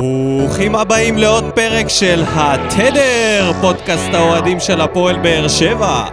ברוכים הבאים לעוד פרק של התדר, פודקאסט האוהדים של הפועל באר שבע.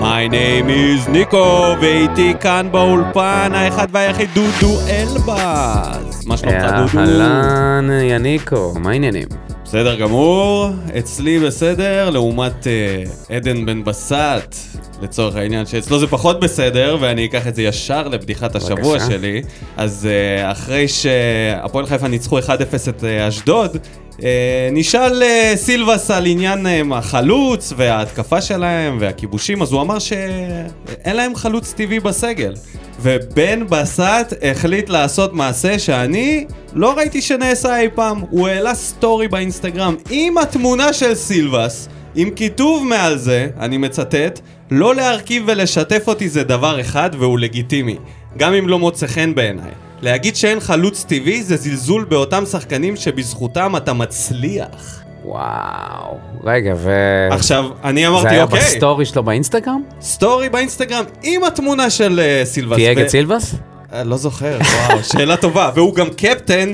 My name is ניקו, ואיתי כאן באולפן האחד והיחיד דודו אלבז. מה שלומך דודו? אהלן, יניקו, מה העניינים? בסדר גמור, אצלי בסדר, לעומת אה, עדן בן בסט, לצורך העניין, שאצלו זה פחות בסדר, ואני אקח את זה ישר לבדיחת השבוע בבקשה. שלי. אז אה, אחרי שהפועל חיפה ניצחו 1-0 את אה, אשדוד, אה, נשאל אה, סילבס על עניין אה, החלוץ וההתקפה שלהם והכיבושים, אז הוא אמר שאין להם חלוץ טבעי בסגל. ובן בסט החליט לעשות מעשה שאני לא ראיתי שנעשה אי פעם. הוא העלה סטורי באינסטגרם עם התמונה של סילבס, עם כיתוב מעל זה, אני מצטט, לא להרכיב ולשתף אותי זה דבר אחד והוא לגיטימי, גם אם לא מוצא חן בעיניי. להגיד שאין חלוץ טבעי זה זלזול באותם שחקנים שבזכותם אתה מצליח. וואו. רגע, ו... עכשיו, אני זה אמרתי, היה אוקיי, בסטורי שלו באינסטגרם? סטורי באינסטגרם עם התמונה של אה, סילבס. תייג ו- את סילבס? אה, לא זוכר, וואו, שאלה טובה. והוא גם קפטן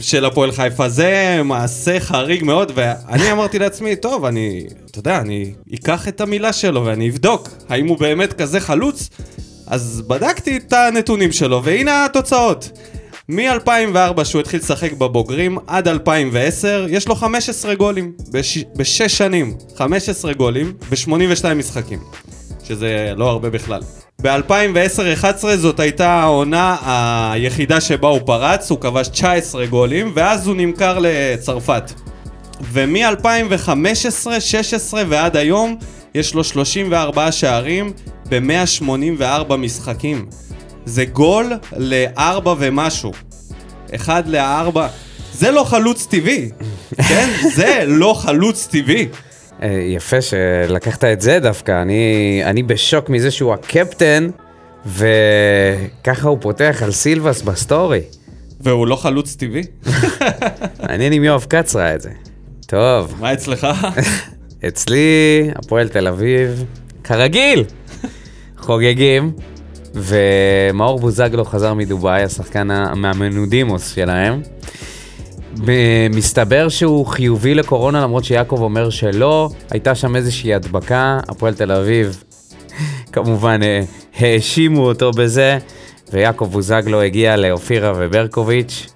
של הפועל חיפה, זה מעשה חריג מאוד, ואני אמרתי לעצמי, טוב, אני, אתה יודע, אני אקח את המילה שלו ואני אבדוק האם הוא באמת כזה חלוץ. אז בדקתי את הנתונים שלו, והנה התוצאות. מ-2004 שהוא התחיל לשחק בבוגרים עד 2010, יש לו 15 גולים. בש... בשש שנים, 15 גולים ו-82 משחקים. שזה לא הרבה בכלל. ב-2010-2011 זאת הייתה העונה היחידה שבה הוא פרץ, הוא כבש 19 גולים, ואז הוא נמכר לצרפת. ומ-2015-2016 ועד היום, יש לו 34 שערים ב-184 משחקים. זה גול לארבע ומשהו. אחד לארבע. זה לא חלוץ טבעי, כן? זה לא חלוץ טבעי. אה, יפה שלקחת את זה דווקא, אני, אני בשוק מזה שהוא הקפטן, וככה הוא פותח על סילבס בסטורי. והוא לא חלוץ טבעי? מעניין אם יואב כץ ראה את זה. טוב, מה אצלך? אצלי, הפועל תל אביב, כרגיל, חוגגים, ומאור בוזגלו חזר מדובאי, השחקן מהמנודימוס שלהם. מסתבר שהוא חיובי לקורונה למרות שיעקב אומר שלא, הייתה שם איזושהי הדבקה, הפועל תל אביב כמובן אה, האשימו אותו בזה, ויעקב בוזגלו הגיע לאופירה וברקוביץ',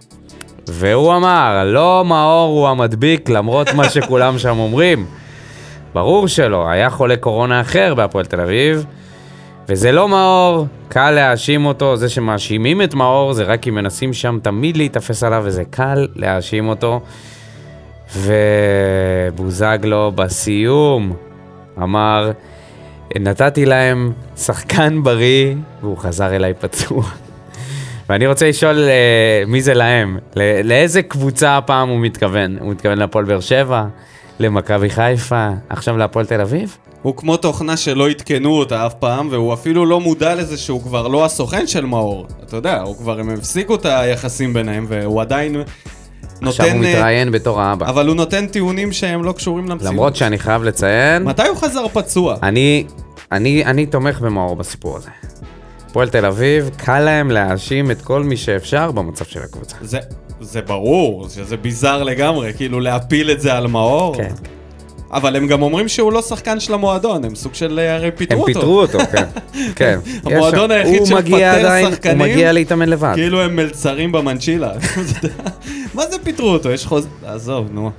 והוא אמר, לא מאור הוא המדביק למרות מה שכולם שם אומרים. ברור שלא, היה חולה קורונה אחר בהפועל תל אביב, וזה לא מאור, קל להאשים אותו, זה שמאשימים את מאור זה רק כי מנסים שם תמיד להיתפס עליו וזה קל להאשים אותו. ובוזגלו בסיום אמר, נתתי להם שחקן בריא והוא חזר אליי פצוע. ואני רוצה לשאול אה, מי זה להם, לא, לאיזה קבוצה הפעם הוא מתכוון? הוא מתכוון להפועל באר שבע, למכבי חיפה, עכשיו להפועל תל אביב? הוא כמו תוכנה שלא עדכנו אותה אף פעם, והוא אפילו לא מודע לזה שהוא כבר לא הסוכן של מאור. אתה יודע, הוא כבר, הם הפסיקו את היחסים ביניהם, והוא עדיין נותן... עכשיו הוא אה, מתראיין בתור האבא. אבל הוא נותן טיעונים שהם לא קשורים למציאות. למרות שאני חייב לציין, מתי הוא חזר פצוע? אני, אני, אני תומך במאור בסיפור הזה. הפועל תל אביב, קל להם להאשים את כל מי שאפשר במצב של הקבוצה. זה, זה ברור, שזה ביזאר לגמרי, כאילו להפיל את זה על מאור. כן. אבל הם גם אומרים שהוא לא שחקן של המועדון, הם סוג של אה, הרי פיטרו הם אותו. פיטרו אותו, כן. כן. המועדון היחיד הוא שמפטר מגיע עדיין- שחקנים, הוא מגיע להתאמן לבד. כאילו הם מלצרים במנצ'ילה. מה זה פיטרו אותו? יש חוז... עזוב, נו.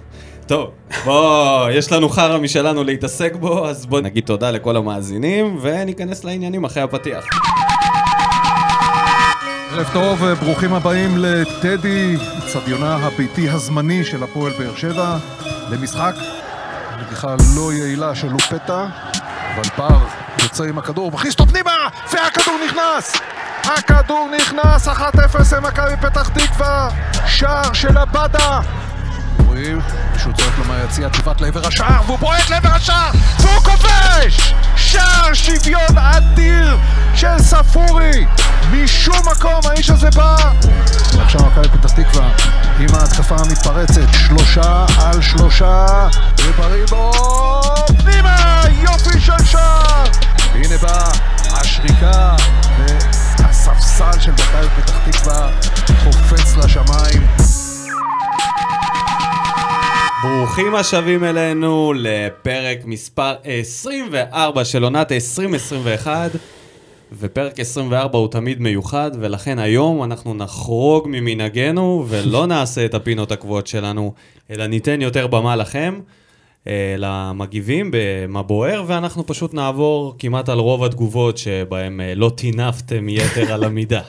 טוב, בוא, יש לנו חרא משלנו להתעסק בו, אז בוא נגיד תודה לכל המאזינים, וניכנס לעניינים אחרי הפתיח. ערב טוב, ברוכים הבאים לטדי, אצטדיונה הביתי הזמני של הפועל באר שבע, למשחק נגיחה לא יעילה של לופטה, אבל בר יוצא עם הכדור, מכניס אותו פנימה, והכדור נכנס! הכדור נכנס, 1-0 למכבי פתח תקווה, שער של עבדה! רואים, מישהו צועק לו מהיציע, ציוות לעבר השער, והוא בועט לעבר השער, והוא כובש! שער שוויון אדיר של ספורי! משום מקום האיש הזה בא! ועכשיו מכבי פתח תקווה עם ההתקפה המתפרצת, שלושה על שלושה, ובריבו פנימה! יופי של שער! והנה באה השריקה, והספסל של מכבי פתח תקווה קופץ לשמיים. ברוכים השבים אלינו לפרק מספר 24 של עונת 2021 ופרק 24 הוא תמיד מיוחד ולכן היום אנחנו נחרוג ממנהגנו ולא נעשה את הפינות הקבועות שלנו אלא ניתן יותר במה לכם, אה, למגיבים במה בוער ואנחנו פשוט נעבור כמעט על רוב התגובות שבהם אה, לא טינפתם יתר על המידה.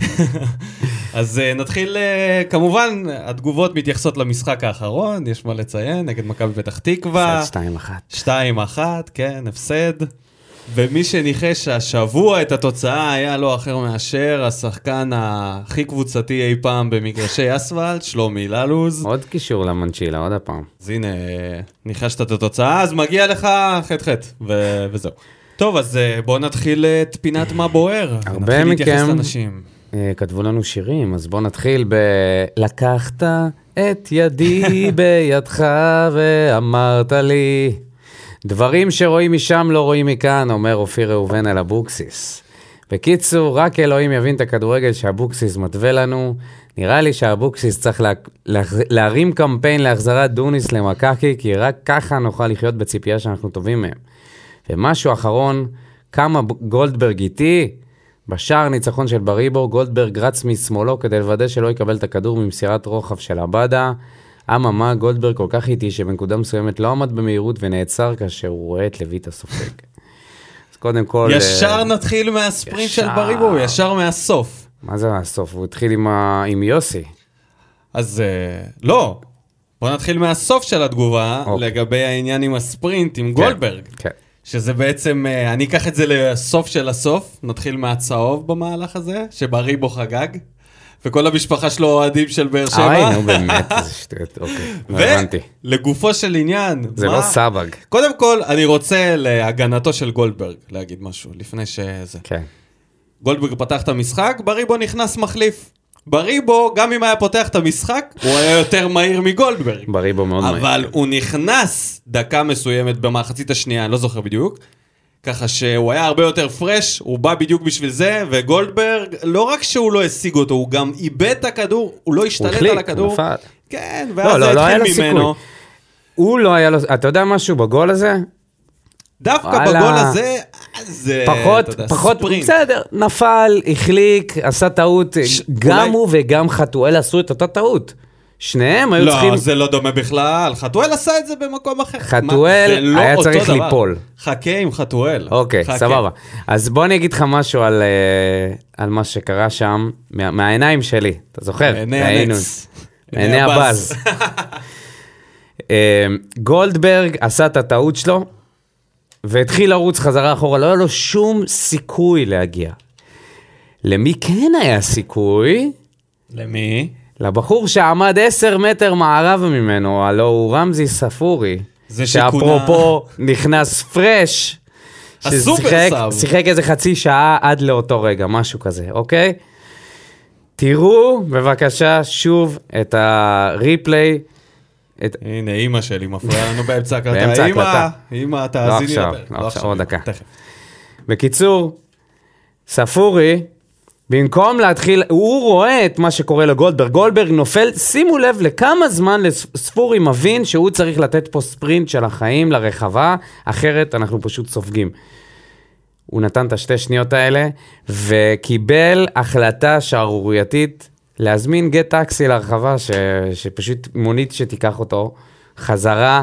אז uh, נתחיל, uh, כמובן, התגובות מתייחסות למשחק האחרון, יש מה לציין, נגד מכבי פתח תקווה. הפסד 2-1. 2-1, כן, הפסד. ומי שניחש השבוע את התוצאה היה לא אחר מאשר השחקן הכי קבוצתי אי פעם במגרשי אספלט, שלומי ללוז. עוד קישור למנצ'ילה, עוד הפעם. אז הנה, ניחשת את התוצאה, אז מגיע לך חטא, ו- וזהו. טוב, אז אה, בואו נתחיל את פינת מה בוער. הרבה מכם-. אה, כתבו לנו שירים, אז בואו נתחיל ב... לקחת את ידי בידך ואמרת לי, דברים שרואים משם לא רואים מכאן, אומר אופיר ראובן על אבוקסיס. בקיצור, רק אלוהים יבין את הכדורגל שאבוקסיס מתווה לנו. נראה לי שאבוקסיס צריך לה... לה... להרים קמפיין להחזרת דוניס למקקי, כי רק ככה נוכל לחיות בציפייה שאנחנו טובים מהם. ומשהו אחרון, כמה גולדברג איתי, בשער ניצחון של בריבור, גולדברג רץ משמאלו כדי לוודא שלא יקבל את הכדור ממסירת רוחב של עבדה. אממה, גולדברג כל כך איטי שבנקודה מסוימת לא עמד במהירות ונעצר כאשר הוא רואה את לויט הסופג. אז קודם כל... ישר אה, נתחיל מהספרינט של ישר. בריבו, ישר מהסוף. מה זה מהסוף? הוא התחיל עם, ה... עם יוסי. אז אה, לא, בוא נתחיל מהסוף של התגובה, אוקיי. לגבי העניין עם הספרינט, עם גולדברג. כן. שזה בעצם, אה, אני אקח את זה לסוף של הסוף, נתחיל מהצהוב במהלך הזה, שבריבו חגג, וכל המשפחה שלו אוהדים של באר אוי, שבע. נו באמת, איזה שטויות, אוקיי. לא הבנתי. ולגופו של עניין, זה מה- לא סבג. קודם כל, אני רוצה להגנתו של גולדברג להגיד משהו, לפני שזה. כן. גולדברג פתח את המשחק, בריבו נכנס מחליף. בריבו, גם אם היה פותח את המשחק, הוא היה יותר מהיר מגולדברג. בריבו מאוד מהיר. אבל הוא נכנס דקה מסוימת במחצית השנייה, אני לא זוכר בדיוק. ככה שהוא היה הרבה יותר פרש, הוא בא בדיוק בשביל זה, וגולדברג, לא רק שהוא לא השיג אותו, הוא גם איבד את הכדור, הוא לא הוא השתלט החליק, על הכדור. הוא נפל. כן, לא, ואז לא, זה לא התחיל ממנו. סיכוי. הוא לא היה לו, אתה יודע משהו בגול הזה? דווקא וואלה. בגול הזה, זה, פחות, אתה יודע, פחות, ספרינט. בסדר, נפל, החליק, עשה טעות, ש- גם אולי- הוא וגם חתואל עשו את אותה טעות. שניהם היו לא, צריכים... זה לא דומה בכלל, חתואל עשה את זה במקום אחר. חתואל לא היה צריך דבר. ליפול. חכה עם חתואל. אוקיי, חכה. סבבה. אז בוא אני אגיד לך משהו על, אה, על מה שקרה שם, מה, מהעיניים שלי, אתה זוכר? ראינו. הנץ. מעיני הבאז. אה, גולדברג עשה את הטעות שלו, והתחיל לרוץ חזרה אחורה, לא היה לו שום סיכוי להגיע. למי כן היה סיכוי? למי? לבחור שעמד 10 מטר מערבה ממנו, הלו הוא רמזי ספורי. זה שכונה- שאפרופו נכנס פרש. הסופר סאב. שיחק איזה חצי שעה עד לאותו רגע, משהו כזה, אוקיי? תראו בבקשה שוב את הריפליי. את... הנה, אימא שלי מפריעה לנו באמצע הקלטה. באמצע אימא, הקלטה. אימא, תאזיני עכשיו, לפרק. לא עכשיו, עוד דקה. תכף. בקיצור, ספורי, במקום להתחיל, הוא רואה את מה שקורה לגולדברג. גולדברג נופל, שימו לב לכמה זמן ספורי מבין שהוא צריך לתת פה ספרינט של החיים לרחבה, אחרת אנחנו פשוט סופגים. הוא נתן את השתי שניות האלה, וקיבל החלטה שערורייתית להזמין גט טקסי לרחבה, ש... שפשוט מונית שתיקח אותו חזרה,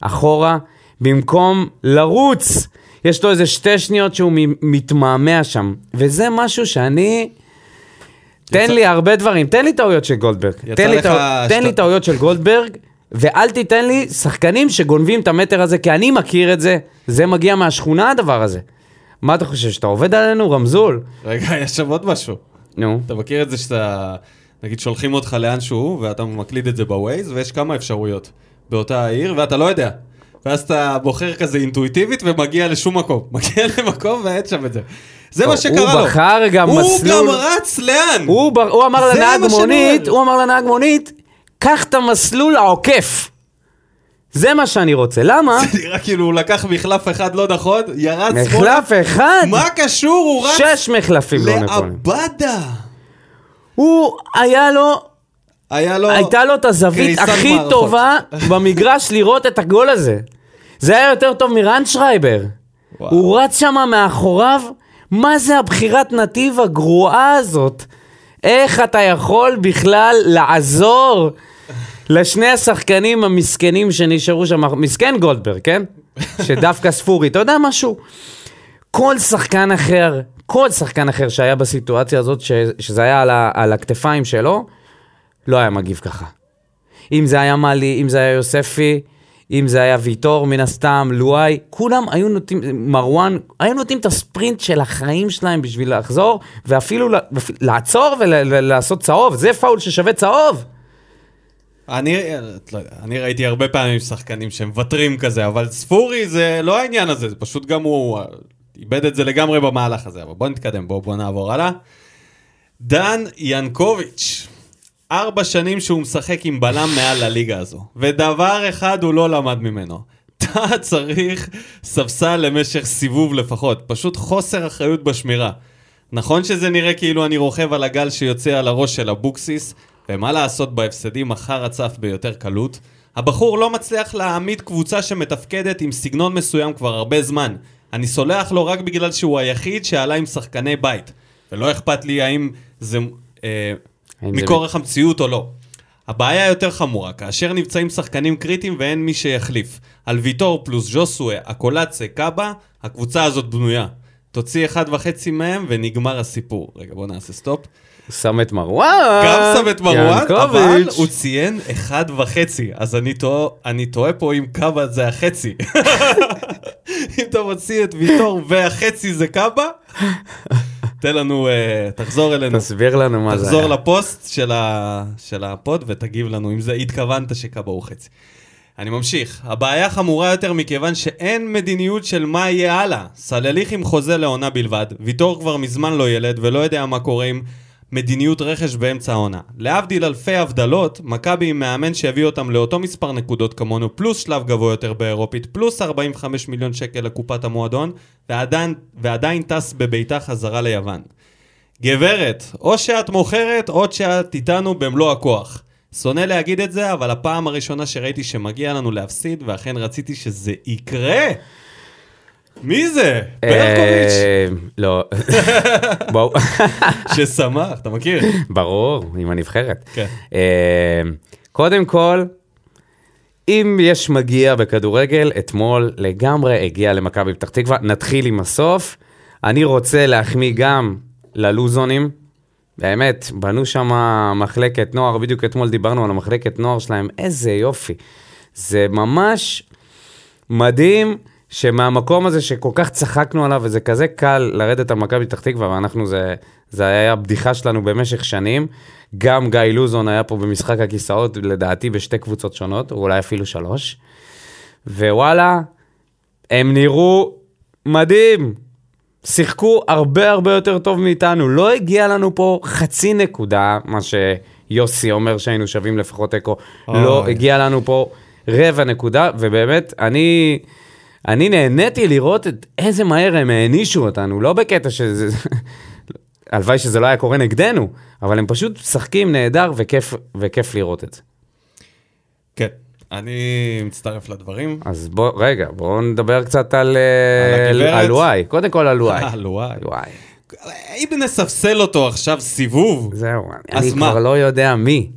אחורה, במקום לרוץ. יש לו איזה שתי שניות שהוא מ- מתמהמה שם, וזה משהו שאני... תן יצא- לי הרבה דברים, תן לי טעויות של גולדברג. תן לי, לך טעו... תן לי טעויות של גולדברג, ואל תיתן לי שחקנים שגונבים את המטר הזה, כי אני מכיר את זה, זה מגיע מהשכונה הדבר הזה. מה אתה חושב, שאתה עובד עלינו, רמזול? רגע, יש שם עוד משהו. נו, אתה מכיר את זה שאתה, נגיד שולחים אותך לאנשהו, ואתה מקליד את זה בווייז, ויש כמה אפשרויות באותה העיר, ואתה לא יודע. ואז אתה בוחר כזה אינטואיטיבית ומגיע לשום מקום. מגיע למקום ואין שם את זה. זה מה שקרה לו. הוא בחר גם הוא מסלול- גם רץ לאן? הוא. הוא אמר לנהג מונית. הוא אמר לנהג מונית, קח את המסלול העוקף. זה מה שאני רוצה, למה? זה נראה כאילו הוא לקח מחלף אחד לא נכון, ירד שמאלה. מחלף אחד, מה קשור? הוא רץ שש מחלפים לא נכונים. לעבדה. הוא היה לו היה לו... הייתה לו את הזווית הכי מערכות. טובה במגרש לראות את הגול הזה. זה היה יותר טוב מרנשרייבר. הוא רץ שם מאחוריו, מה זה הבחירת נתיב הגרועה הזאת? איך אתה יכול בכלל לעזור לשני השחקנים המסכנים שנשארו שם, מסכן גולדברג, כן? שדווקא ספורי, אתה יודע משהו? כל שחקן אחר, כל שחקן אחר שהיה בסיטואציה הזאת, ש, שזה היה על, ה, על הכתפיים שלו, לא היה מגיב ככה. אם זה היה מאלי, אם זה היה יוספי, אם זה היה ויטור מן הסתם, לואי, כולם היו נותנים, מרואן, היו נותנים את הספרינט של החיים שלהם בשביל לחזור, ואפילו לעצור ולעשות צהוב, זה פאול ששווה צהוב. אני, לא אני ראיתי הרבה פעמים שחקנים שמוותרים כזה, אבל ספורי זה לא העניין הזה, זה פשוט גם הוא אה, איבד את זה לגמרי במהלך הזה, אבל בוא נתקדם, בוא, בוא נעבור הלאה. דן ינקוביץ', ארבע שנים שהוא משחק עם בלם מעל לליגה הזו, ודבר אחד הוא לא למד ממנו. אתה צריך ספסל למשך סיבוב לפחות, פשוט חוסר אחריות בשמירה. נכון שזה נראה כאילו אני רוכב על הגל שיוצא על הראש של אבוקסיס, ומה לעשות בהפסדים אחר הצף ביותר קלות? הבחור לא מצליח להעמיד קבוצה שמתפקדת עם סגנון מסוים כבר הרבה זמן. אני סולח לו רק בגלל שהוא היחיד שעלה עם שחקני בית. ולא אכפת לי האם זה אה, האם זה- מכורח המציאות או לא. הבעיה יותר חמורה, כאשר נפצעים שחקנים קריטיים ואין מי שיחליף. על ויטור פלוס ז'וסווה, אקולצה, קאבה, הקבוצה הזאת בנויה. תוציא אחד וחצי מהם ונגמר הסיפור. רגע, בוא נעשה סטופ. שם את מרואן. גם שם את מרואן, אבל. הוא ציין אחד וחצי, אז אני טועה, אני טועה פה אם קאבה זה החצי. אם אתה מוציא את ויטור והחצי זה קאבה, תן לנו, אה, תחזור אלינו. תסביר לנו מה זה תחזור היה. לפוסט של, ה... של הפוד ותגיב לנו אם זה התכוונת שקאבה הוא חצי. אני ממשיך. הבעיה חמורה יותר מכיוון שאין מדיניות של מה יהיה הלאה. סלליך עם חוזה לעונה בלבד, ויטור כבר מזמן לא ילד ולא יודע מה קורה עם מדיניות רכש באמצע העונה. להבדיל אלפי הבדלות, מכבי עם מאמן שהביא אותם לאותו מספר נקודות כמונו, פלוס שלב גבוה יותר באירופית, פלוס 45 מיליון שקל לקופת המועדון, ועדיין, ועדיין טס בביתה חזרה ליוון. גברת, או שאת מוכרת, או שאת איתנו במלוא הכוח. שונא להגיד את זה, אבל הפעם הראשונה שראיתי שמגיע לנו להפסיד, ואכן רציתי שזה יקרה. מי זה? ברקוביץ'. אה, לא. בואו. ששמח, אתה מכיר? ברור, עם הנבחרת. כן. אה, קודם כל, אם יש מגיע בכדורגל, אתמול לגמרי הגיע למכבי פתח תקווה. נתחיל עם הסוף. אני רוצה להחמיא גם ללוזונים. באמת, בנו שם מחלקת נוער, בדיוק אתמול דיברנו על המחלקת נוער שלהם, איזה יופי. זה ממש מדהים שמהמקום הזה שכל כך צחקנו עליו, וזה כזה קל לרדת על מכבי פתח תקווה, ואנחנו, זה, זה היה הבדיחה שלנו במשך שנים. גם גיא לוזון היה פה במשחק הכיסאות, לדעתי בשתי קבוצות שונות, או אולי אפילו שלוש. ווואלה, הם נראו מדהים. שיחקו הרבה הרבה יותר טוב מאיתנו. לא הגיע לנו פה חצי נקודה, מה שיוסי אומר שהיינו שווים לפחות תיקו. לא. הגיע לנו פה רבע נקודה, ובאמת, אני, אני נהניתי לראות את איזה מהר הם הענישו אותנו, לא בקטע שזה... הלוואי שזה לא היה קורה נגדנו, אבל הם פשוט משחקים נהדר וכיף, וכיף לראות את זה. כן, אני מצטרף לדברים. אז בוא, רגע, בואו נדבר קצת על, אה, הגברת? על וואי. קודם כל על וואי. אה, לואי. וואי. אם נספסל אותו עכשיו סיבוב, זהו, אני מה? כבר לא יודע מי.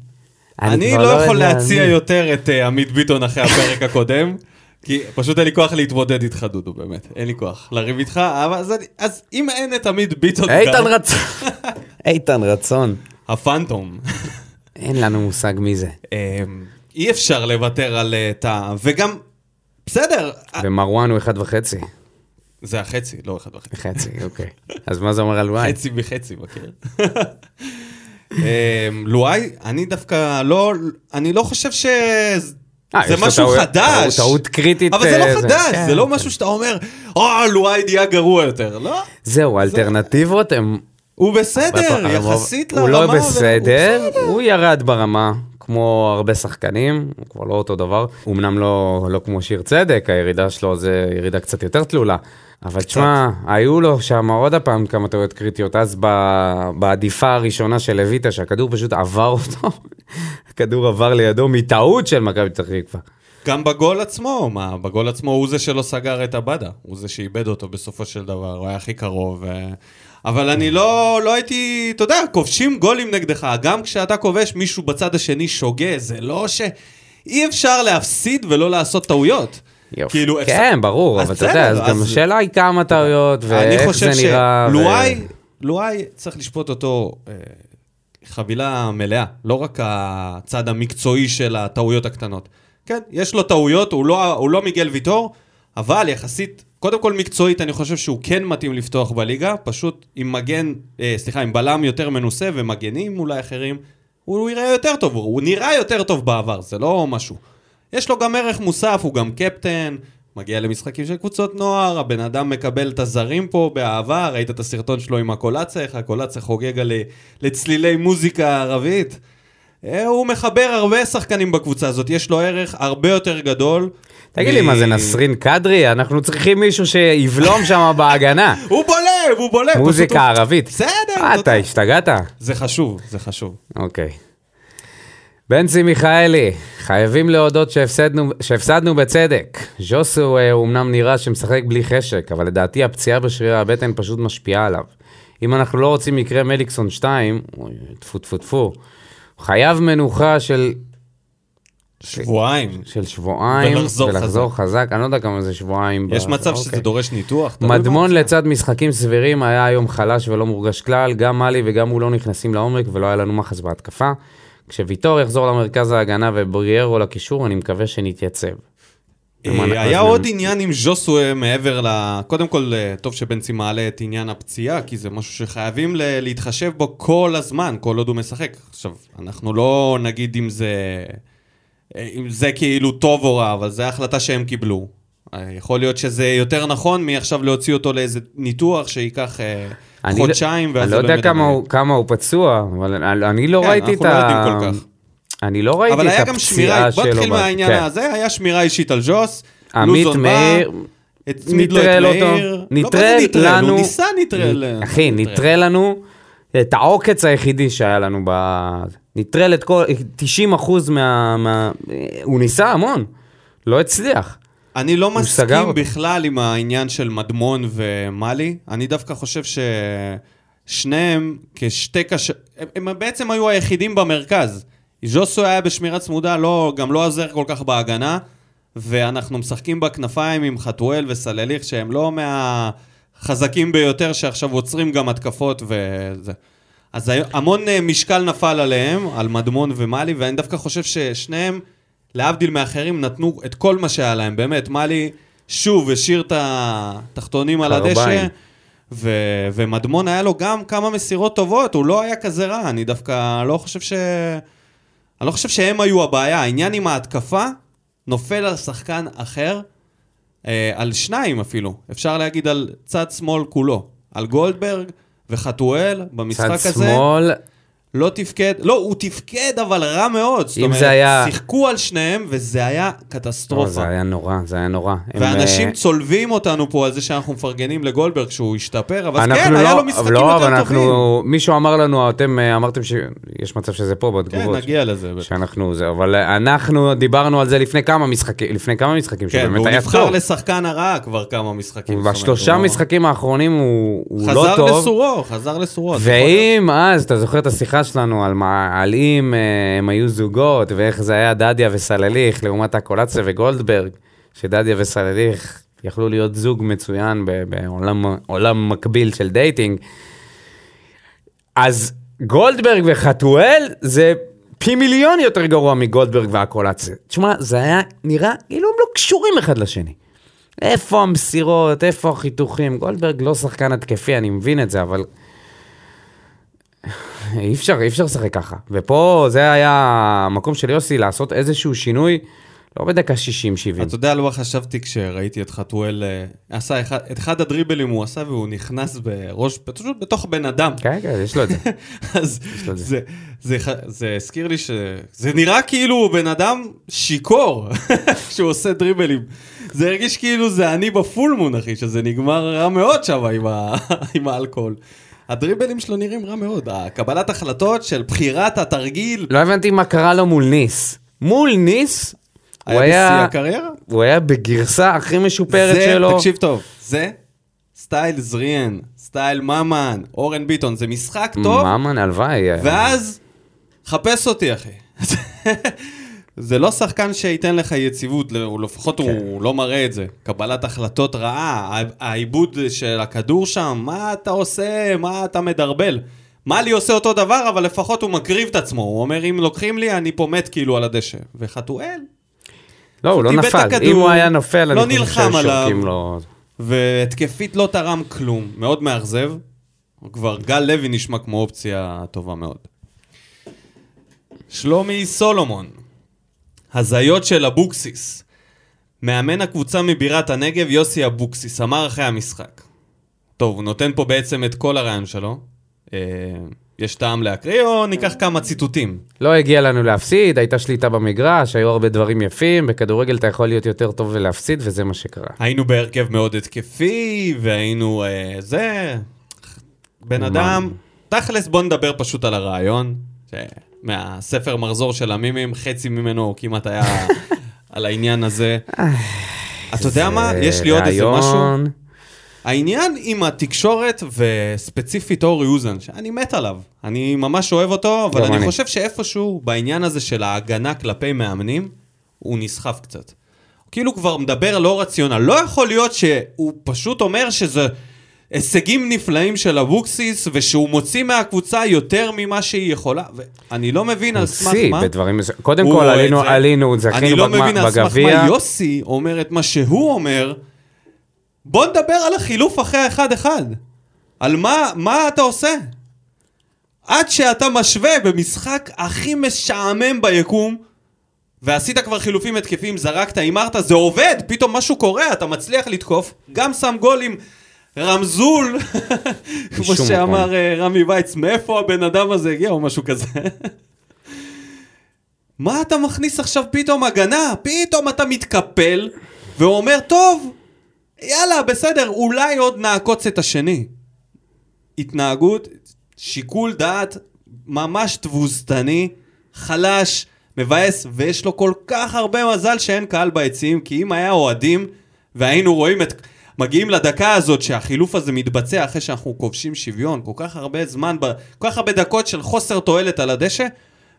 אני כבר לא יכול יודע להציע מי. יותר את אה, עמית ביטון אחרי הפרק הקודם, כי פשוט אין לי כוח להתמודד איתך, דודו, באמת. אין לי כוח לריב איתך, אבל אז, אני- אז אם אין את עמית ביטון, איתן רצון. איתן רצון. הפנטום. אין לנו מושג מי זה. אמ, אי אפשר לוותר על אה, טאה, וגם, בסדר, אה, ומרואן הוא אחד וחצי. זה החצי, לא אחד וחצי. חצי, אוקיי. אז מה זה אומר על וואי? חצי מחצי, מכיר? אמ, לואי, אני דווקא לא, אני לא חושב ש... אה, זה משהו חדש. טעות קריטית, אבל זה לא אה, זה- חדש, כן, זה לא כן. משהו שאתה אומר, אה, לואי נהיה גרוע יותר. לא, זהו, האלטרנטיבות הן... הוא בסדר, יחסית לרמה. הוא לא בסדר, הוא הוא ירד ברמה, כמו הרבה שחקנים, הוא כבר לא אותו דבר. אמנם לא, לא כמו שיר צדק, הירידה שלו זה ירידה קצת יותר תלולה. אבל תשמע, היו לו שם עוד הפעם כמה טעויות קריטיות, אז ב- בעדיפה הראשונה של לויטה, שהכדור פשוט עבר אותו, הכדור עבר לידו מטעות של מכבי פתח תקווה. גם בגול עצמו, מה, בגול עצמו הוא זה שלא סגר את הבאדה, הוא זה שאיבד אותו בסופו של דבר, הוא היה הכי קרוב. ו... אבל אני לא, לא הייתי, אתה יודע, כובשים גולים נגדך, גם כשאתה כובש מישהו בצד השני שוגה, זה לא ש... אי אפשר להפסיד ולא לעשות טעויות. יופי. כאילו, כן, אפשר- ברור, אבל אתה יודע, אז גם השאלה היא כמה טעויות, אני ואיך חושב זה נראה. ו- שלואי, לואי צריך לשפוט אותו אה, חבילה מלאה, לא רק הצד המקצועי של הטעויות הקטנות. כן, יש לו טעויות, הוא לא, הוא לא מיגל ויטור, אבל יחסית, קודם כל מקצועית, אני חושב שהוא כן מתאים לפתוח בליגה, פשוט עם מגן, אה, סליחה, עם בלם יותר מנוסה ומגנים אולי אחרים, הוא יראה יותר טוב, הוא נראה יותר טוב בעבר, זה לא משהו. יש לו גם ערך מוסף, הוא גם קפטן, מגיע למשחקים של קבוצות נוער, הבן אדם מקבל את הזרים פה באהבה, ראית את הסרטון שלו עם הקולצה, איך הקולצה חוגג על- לצלילי מוזיקה ערבית. אה, הוא מחבר הרבה שחקנים בקבוצה הזאת, יש לו ערך הרבה יותר גדול. תגיד לי, מה זה נסרין קדרי? אנחנו צריכים מישהו שיבלום שם בהגנה. הוא בולב, הוא בולב. מוזיקה ערבית. בסדר, מה אתה. השתגעת? זה חשוב, זה חשוב. אוקיי. בנצי מיכאלי, חייבים להודות שהפסדנו, שהפסדנו בצדק. ז'וסו אה, אומנם נראה שמשחק בלי חשק, אבל לדעתי הפציעה בשריר הבטן פשוט משפיעה עליו. אם אנחנו לא רוצים מקרה מליקסון 2, אוי, טפו טפו טפו, חייב מנוחה של, שבועיים. של שבועיים, ולחזור ולחזור חזק. אני לא יודע כמה זה שבועיים. יש ב- מצב אוקיי. שזה דורש ניתוח. תלוי מדמון. לצד משחקים סבירים היה היום חלש ולא מורגש כלל, גם מאלי וגם הוא לא נכנסים לעומק ולא היה לנו מחס בהתקפה. כשוויטור יחזור למרכז ההגנה ובריארו לקישור, אני מקווה שנתייצב. אה, היה עוד עניין עם ז'וסווה מעבר ל... קודם כל, אה, טוב שבנצי מעלה את עניין הפציעה, כי זה משהו שחייבים להתחשב בו כל הזמן, כל עוד הוא משחק. עכשיו, אנחנו לא נגיד אם זה... אה, אם זה כאילו טוב או רע, אבל זו החלטה שהם קיבלו. יכול להיות שזה יותר נכון מעכשיו להוציא אותו לאיזה ניתוח שייקח אני לא- חודשיים, ואז אני זה לא יודע כמה. הוא- כמה הוא פצוע, אבל אני- לא כן, ראיתי את אנחנו לא ה... יודעים כל כך. אני לא ראיתי אבל היה את גם שמירה, הפציעה בוא שלו. נתחיל מהעניין כן. הזה, היה שמירה אישית על ג'וס. עמית מאיר, הצמיד לו את נטרל אותו, מאיר. לא, זה נטרל? לנו, הוא ניסה נטרל. אחי, נטרל לנו את העוקץ היחידי שהיה לנו ב... נטרל את כל, 90 אחוז מה... מה... הוא ניסה המון, לא הצליח. אני לא מסכים. בכלל עם העניין של מדמון ומאלי. אני דווקא חושב ששניהם כשתי קש... הם, הם בעצם היו היחידים במרכז. ז'וסו היה בשמירה צמודה, לא, גם לא עוזר כל כך בהגנה, ואנחנו משחקים בכנפיים עם חתואל וסלליך, שהם לא מהחזקים ביותר, שעכשיו עוצרים גם התקפות וזה. אז המון אה, משקל נפל עליהם, על מדמון ומאלי, ואני דווקא חושב ששניהם, להבדיל מאחרים, נתנו את כל מה שהיה להם, באמת. מאלי שוב השאיר את התחתונים על הדשא. ו- ומדמון היה לו גם כמה מסירות טובות, הוא לא היה כזה רע, אני דווקא לא חושב ש... אני לא חושב שהם היו הבעיה, העניין עם ההתקפה נופל על שחקן אחר, אה, על שניים אפילו, אפשר להגיד על צד שמאל כולו, על גולדברג וחתואל במשחק צד הזה. שמאל, לא תפקד, לא, הוא תפקד אבל רע מאוד. זאת אומרת, זה היה- שיחקו על שניהם וזה היה לא, קטסטרופה. זה היה נורא, זה היה נורא. הם, ואנשים אה, צולבים אותנו פה על זה שאנחנו מפרגנים לגולדברג שהוא השתפר, אבל אנחנו כן, לא, היה לו משחקים לא, יותר אנחנו, טובים. מישהו אמר לנו, אתם אה, אמרתם שיש מצב שזה פה כן, בתגובות. נגיע לזה. בטח. שאנחנו זה, אבל אה, אנחנו דיברנו על זה לפני כמה משחקים, לפני כמה משחקים, כן, שבאמת והוא היה נבחר טוב. לשחקן הרע כבר כמה משחקים. בשלושה הוא- משחקים האחרונים הוא, הוא לא חזר טוב. לסורו, חזר לסורו. אז יכול ואם אז, אתה זוכר את השיחה שלנו על, מה, על אם אה, הם היו זוגות, ואיך זה היה דדיה וסלליך, לעומת הקולציה וגולדברג, שדדיה וסלליך יכלו להיות זוג מצוין בעולם עולם מקביל של dating. אז גולדברג וחתואל זה פי מיליון יותר גרוע מגולדברג והקולציה. תשמע, זה היה נראה כאילו הם לא קשורים אחד לשני. איפה המסירות, איפה החיתוכים? גולדברג לא שחקן התקפי, אני מבין את זה, אבל... אי אפשר, אי אפשר לשחק ככה. ופה זה היה המקום של יוסי לעשות איזשהו שינוי, לא בדקה 60-70. אתה יודע על מה חשבתי כשראיתי את חתואל, אה, עשה אחד, את אחד הדריבלים הוא עשה והוא נכנס בראש, פשוט בתוך בן אדם. כן, כן, יש לו את זה. אז לו זה. זה, זה, זה, זה הזכיר לי שזה נראה כאילו בן אדם שיכור כשהוא עושה דריבלים. זה הרגיש כאילו זה אני בפולמון, אחי, שזה נגמר רע מאוד שם עם, ה, עם האלכוהול. הדריבלים שלו נראים רע מאוד. הקבלת החלטות של בחירת התרגיל לא הבנתי מה קרה לו מול ניס. מול ניס, הוא היה בשיא היה, הקריירה. הוא היה בגרסה הכי משופרת זה, שלו. תקשיב טוב, זה סטייל זריאן, סטייל ממן, אורן ביטון, זה משחק טוב, ממן, הלוואי. ואז חפש אותי, אחי. זה לא שחקן שייתן לך יציבות, לפחות כן. הוא לא מראה את זה. קבלת החלטות רעה, העיבוד של הכדור שם, מה אתה עושה, מה אתה מדרבל. מאלי עושה אותו דבר, אבל לפחות הוא מקריב את עצמו. הוא אומר, אם לוקחים לי, אני פה מת כאילו על הדשא. וחתואל, לא, הוא לא נפל. הכדור, אם הוא היה נופל, לא אני חושב נלחם שהיו עליו. שורקים לו... והתקפית לא תרם כלום, מאוד מאכזב. כבר גל לוי נשמע כמו אופציה טובה מאוד. שלומי סולומון, הזיות של אבוקסיס. מאמן הקבוצה מבירת הנגב, יוסי אבוקסיס, אמר אחרי המשחק. טוב, הוא נותן פה בעצם את כל הרעיון שלו. אה, יש טעם להקריא או ניקח כמה ציטוטים? לא הגיע לנו להפסיד, הייתה שליטה במגרש, היו הרבה דברים יפים, בכדורגל אתה יכול להיות יותר טוב ולהפסיד, וזה מה שקרה. היינו בהרכב מאוד התקפי, והיינו... אה, זה... בן? אדם... תכלס, בוא נדבר פשוט על הרעיון. ש- מהספר מחזור של המימים, חצי ממנו כמעט היה על העניין הזה. אתה יודע מה? יש לי עוד איזה משהו. העניין עם התקשורת, וספציפית אורי אוזן, שאני מת עליו. אני ממש אוהב אותו, אבל אני אני. חושב שאיפשהו בעניין הזה של ההגנה כלפי מאמנים, הוא נסחף קצת. כאילו כבר מדבר לא רציונל. לא יכול להיות שהוא פשוט אומר שזה הישגים נפלאים של אבוקסיס, ושהוא מוציא מהקבוצה יותר ממה שהיא יכולה. ואני לא מבין על סמך מה. בדברים מסוימים. קודם כל עלינו, זה. עלינו, אני זכינו לא בגמר- מבין על סמך בגביע. מה יוסי אומר את מה שהוא אומר. בוא נדבר על החילוף אחרי האחד-אחד. על מה, מה אתה עושה? עד שאתה משווה במשחק הכי משעמם ביקום, ועשית כבר חילופים התקפיים, זרקת, הימרת, זה עובד, פתאום משהו קורה, אתה מצליח לתקוף, גם שם גול עם רמזול, כמו שאמר. אה, רמי וייץ, מאיפה הבן אדם הזה הגיע, או משהו כזה. מה אתה מכניס עכשיו פתאום הגנה? פתאום אתה מתקפל ואומר, טוב, יאללה, בסדר, אולי עוד נעקוץ את השני. התנהגות, שיקול דעת ממש תבוסתני, חלש, מבאס, ויש לו כל כך הרבה מזל שאין קהל ביציעים, כי אם היה אוהדים והיינו רואים את... מגיעים לדקה הזאת שהחילוף הזה מתבצע אחרי שאנחנו כובשים שוויון, כל כך הרבה זמן, כל כך הרבה דקות של חוסר תועלת על הדשא,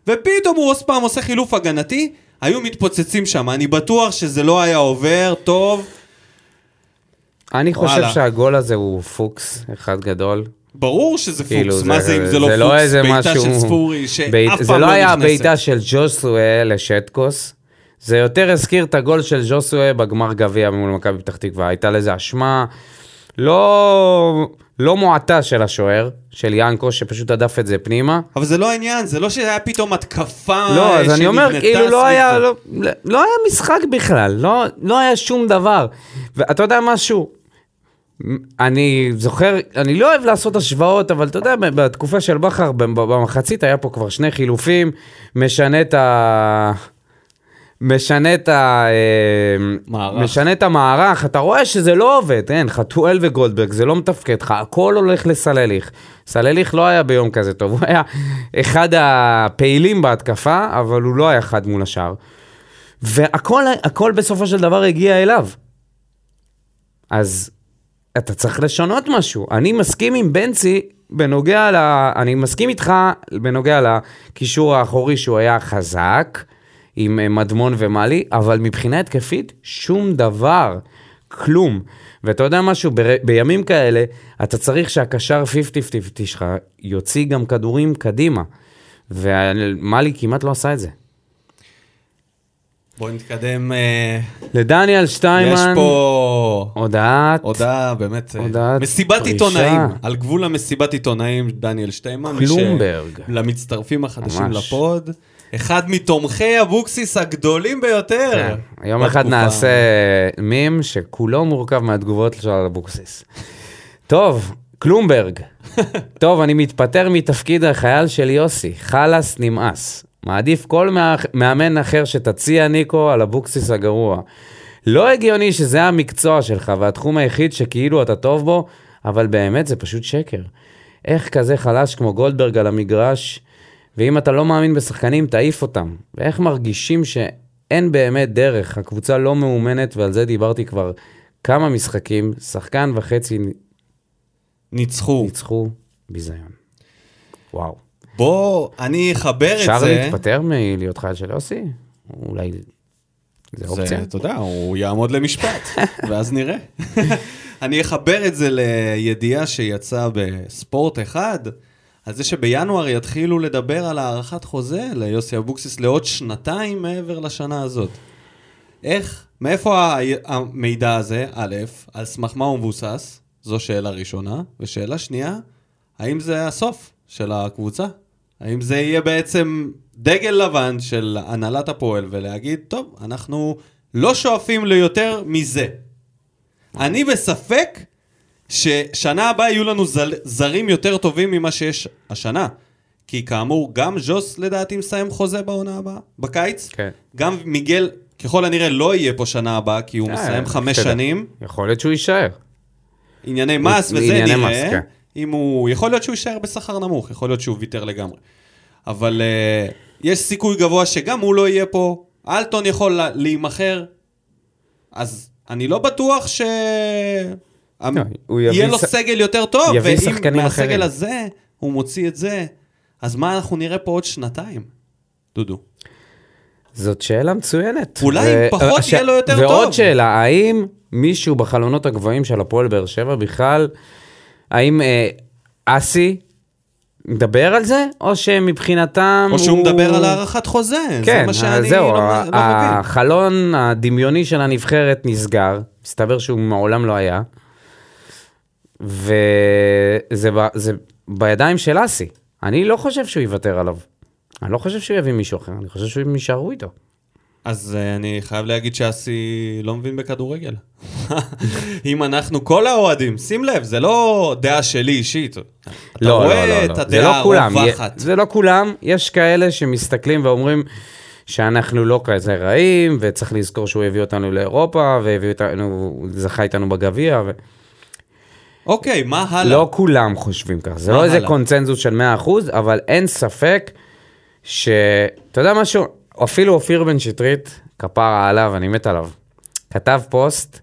ופתאום הוא עוד פעם עושה חילוף הגנתי, היו מתפוצצים שם. אני בטוח שזה לא היה עובר טוב. אני חושב וואלה. שהגול הזה הוא פוקס אחד גדול. ברור שזה כאילו, פוקס, מה זה אם זה לא לא פוקס? איזה בעיטה משהו- של ספורי שאף בעיט- פעם זה לא היה נכנסת. בעיטה של ג'וסווה לשטקוס, זה יותר הזכיר את הגול של ג'וסווה בגמר גביע מול מכבי פתח תקווה. הייתה לזה אשמה לא, לא מועטה של השוער, של ינקו, שפשוט הדף את זה פנימה. אבל זה לא העניין, זה לא שהיה פתאום התקפה לא, אז אני אומר, שנבנתה כאילו לא היה. לא, לא היה משחק בכלל, לא, לא היה שום דבר. ואתה יודע משהו? אני זוכר, אני לא אוהב לעשות השוואות, אבל אתה יודע, בתקופה של בכר, במחצית היה פה כבר שני חילופים, משנה את ה... משנה את ה... אה, מערך. משנה את המערך, אתה רואה שזה לא עובד, אין, חתואל וגולדברג, זה לא מתפקד לך, הכל הולך לסלליך. סלליך לא היה ביום כזה טוב, הוא היה אחד הפעילים בהתקפה, אבל הוא לא היה חד מול השאר. והכל הכל בסופו של דבר הגיע אליו. אז אתה צריך לשנות משהו. אני מסכים עם בנצי בנוגע ל... אני מסכים איתך בנוגע לקישור האחורי שהוא היה חזק, עם אה, מדמון ומאלי, אבל מבחינה התקפית, שום דבר. כלום. ואתה יודע משהו, ב- בימים כאלה, אתה צריך שהקשר 50-50 שלך יוציא גם כדורים קדימה. ומאלי כמעט לא עשה את זה. בואו נתקדם. אה, לדניאל שטיימן, יש פה הודעת, הודעה, באמת, אה, הודעת מסיבת פרישה. עיתונאים, על גבול המסיבת עיתונאים, דניאל שטיימן. מי ש- קלומברג. למצטרפים החדשים ממש. לפוד. אחד מתומכי אבוקסיס הגדולים ביותר. כן. יום אחד. נעשה מים שכולו מורכב מהתגובות של אבוקסיס. טוב, קלומברג. טוב, אני מתפטר מתפקיד החייל של יוסי. חלאס נמאס. מעדיף כל מא- מאמן אחר שתציע ניקו על אבוקסיס הגרוע. לא הגיוני שזה המקצוע שלך והתחום היחיד שכאילו אתה טוב בו, אבל באמת זה פשוט שקר. איך כזה חלש כמו גולדברג על המגרש, ואם אתה לא מאמין בשחקנים, תעיף אותם. ואיך מרגישים שאין באמת דרך, הקבוצה לא מאומנת, ועל זה דיברתי כבר כמה משחקים, שחקן וחצי ניצחו. ניצחו ביזיון. וואו. בוא, אני אחבר את זה. אפשר להתפטר מלהיות חייל של יוסי? אולי זה אופציה? אתה יודע, הוא יעמוד למשפט, ואז נראה. אני אחבר את זה לידיעה שיצאה בספורט אחד, על זה שבינואר יתחילו לדבר על הארכת חוזה ליוסי אבוקסיס לעוד שנתיים מעבר לשנה הזאת. איך, מאיפה המידע הזה? א', על סמך מה הוא מבוסס? זו שאלה ראשונה. ושאלה שנייה, האם זה הסוף של הקבוצה? האם זה יהיה בעצם דגל לבן של הנהלת הפועל ולהגיד, טוב, אנחנו לא שואפים ליותר מזה. אני בספק ששנה הבאה יהיו לנו זל, זרים יותר טובים ממה שיש השנה. כי כאמור, גם ז'וס לדעתי מסיים חוזה בעונה הבאה, בקיץ. כן. גם מיגל, ככל הנראה, לא יהיה פה שנה הבאה, כי הוא אה, מסיים חמש. שנים. יכול להיות שהוא יישאר. ענייני מס וזה ענייני מס, נראה. כן. אם הוא, יכול להיות שהוא יישאר בשכר נמוך, יכול להיות שהוא ויתר לגמרי. אבל uh, יש סיכוי גבוה שגם הוא לא יהיה פה, אלטון יכול לה- להימכר, אז אני לא בטוח ש... המ- לא, יהיה לו ש- סגל יותר טוב, ואם מהסגל. הזה הוא מוציא את זה, אז מה אנחנו נראה פה עוד שנתיים, דודו? זאת שאלה מצוינת. אולי פחות הש- יהיה לו יותר ועוד טוב. שאלה, האם מישהו בחלונות הגבוהים של הפועל באר שבע בכלל, האם אה, אסי מדבר על זה, או שמבחינתם או שהוא הוא... מדבר על הארכת חוזה, זה כן, מה שאני זהו, לא, ה- לא מבין. החלון הדמיוני של הנבחרת נסגר, מסתבר שהוא מעולם לא היה, וזה ב- זה בידיים של אסי. אני לא חושב שהוא יוותר עליו. אני לא חושב שהוא יביא מישהו אחר, אני חושב שהם יישארו איתו. אז uh, אני חייב להגיד שאסי לא מבין בכדורגל. אם אנחנו, כל האוהדים, שים לב, זה לא דעה שלי אישית. אתה לא, רואה לא, לא, את לא. זה הדעה לא כולם, הרווחת. זה לא כולם, יש כאלה שמסתכלים ואומרים שאנחנו לא כזה רעים, וצריך לזכור שהוא הביא אותנו לאירופה, והביא אותנו, זכה איתנו בגביע, ו... אוקיי, מה הלאה? לא כולם חושבים כך, זה לא איזה? קונצנזוס של 100%, אבל אין ספק ש... אתה יודע משהו? אפילו אופיר בן שטרית, כפרה עליו, אני מת עליו, כתב פוסט,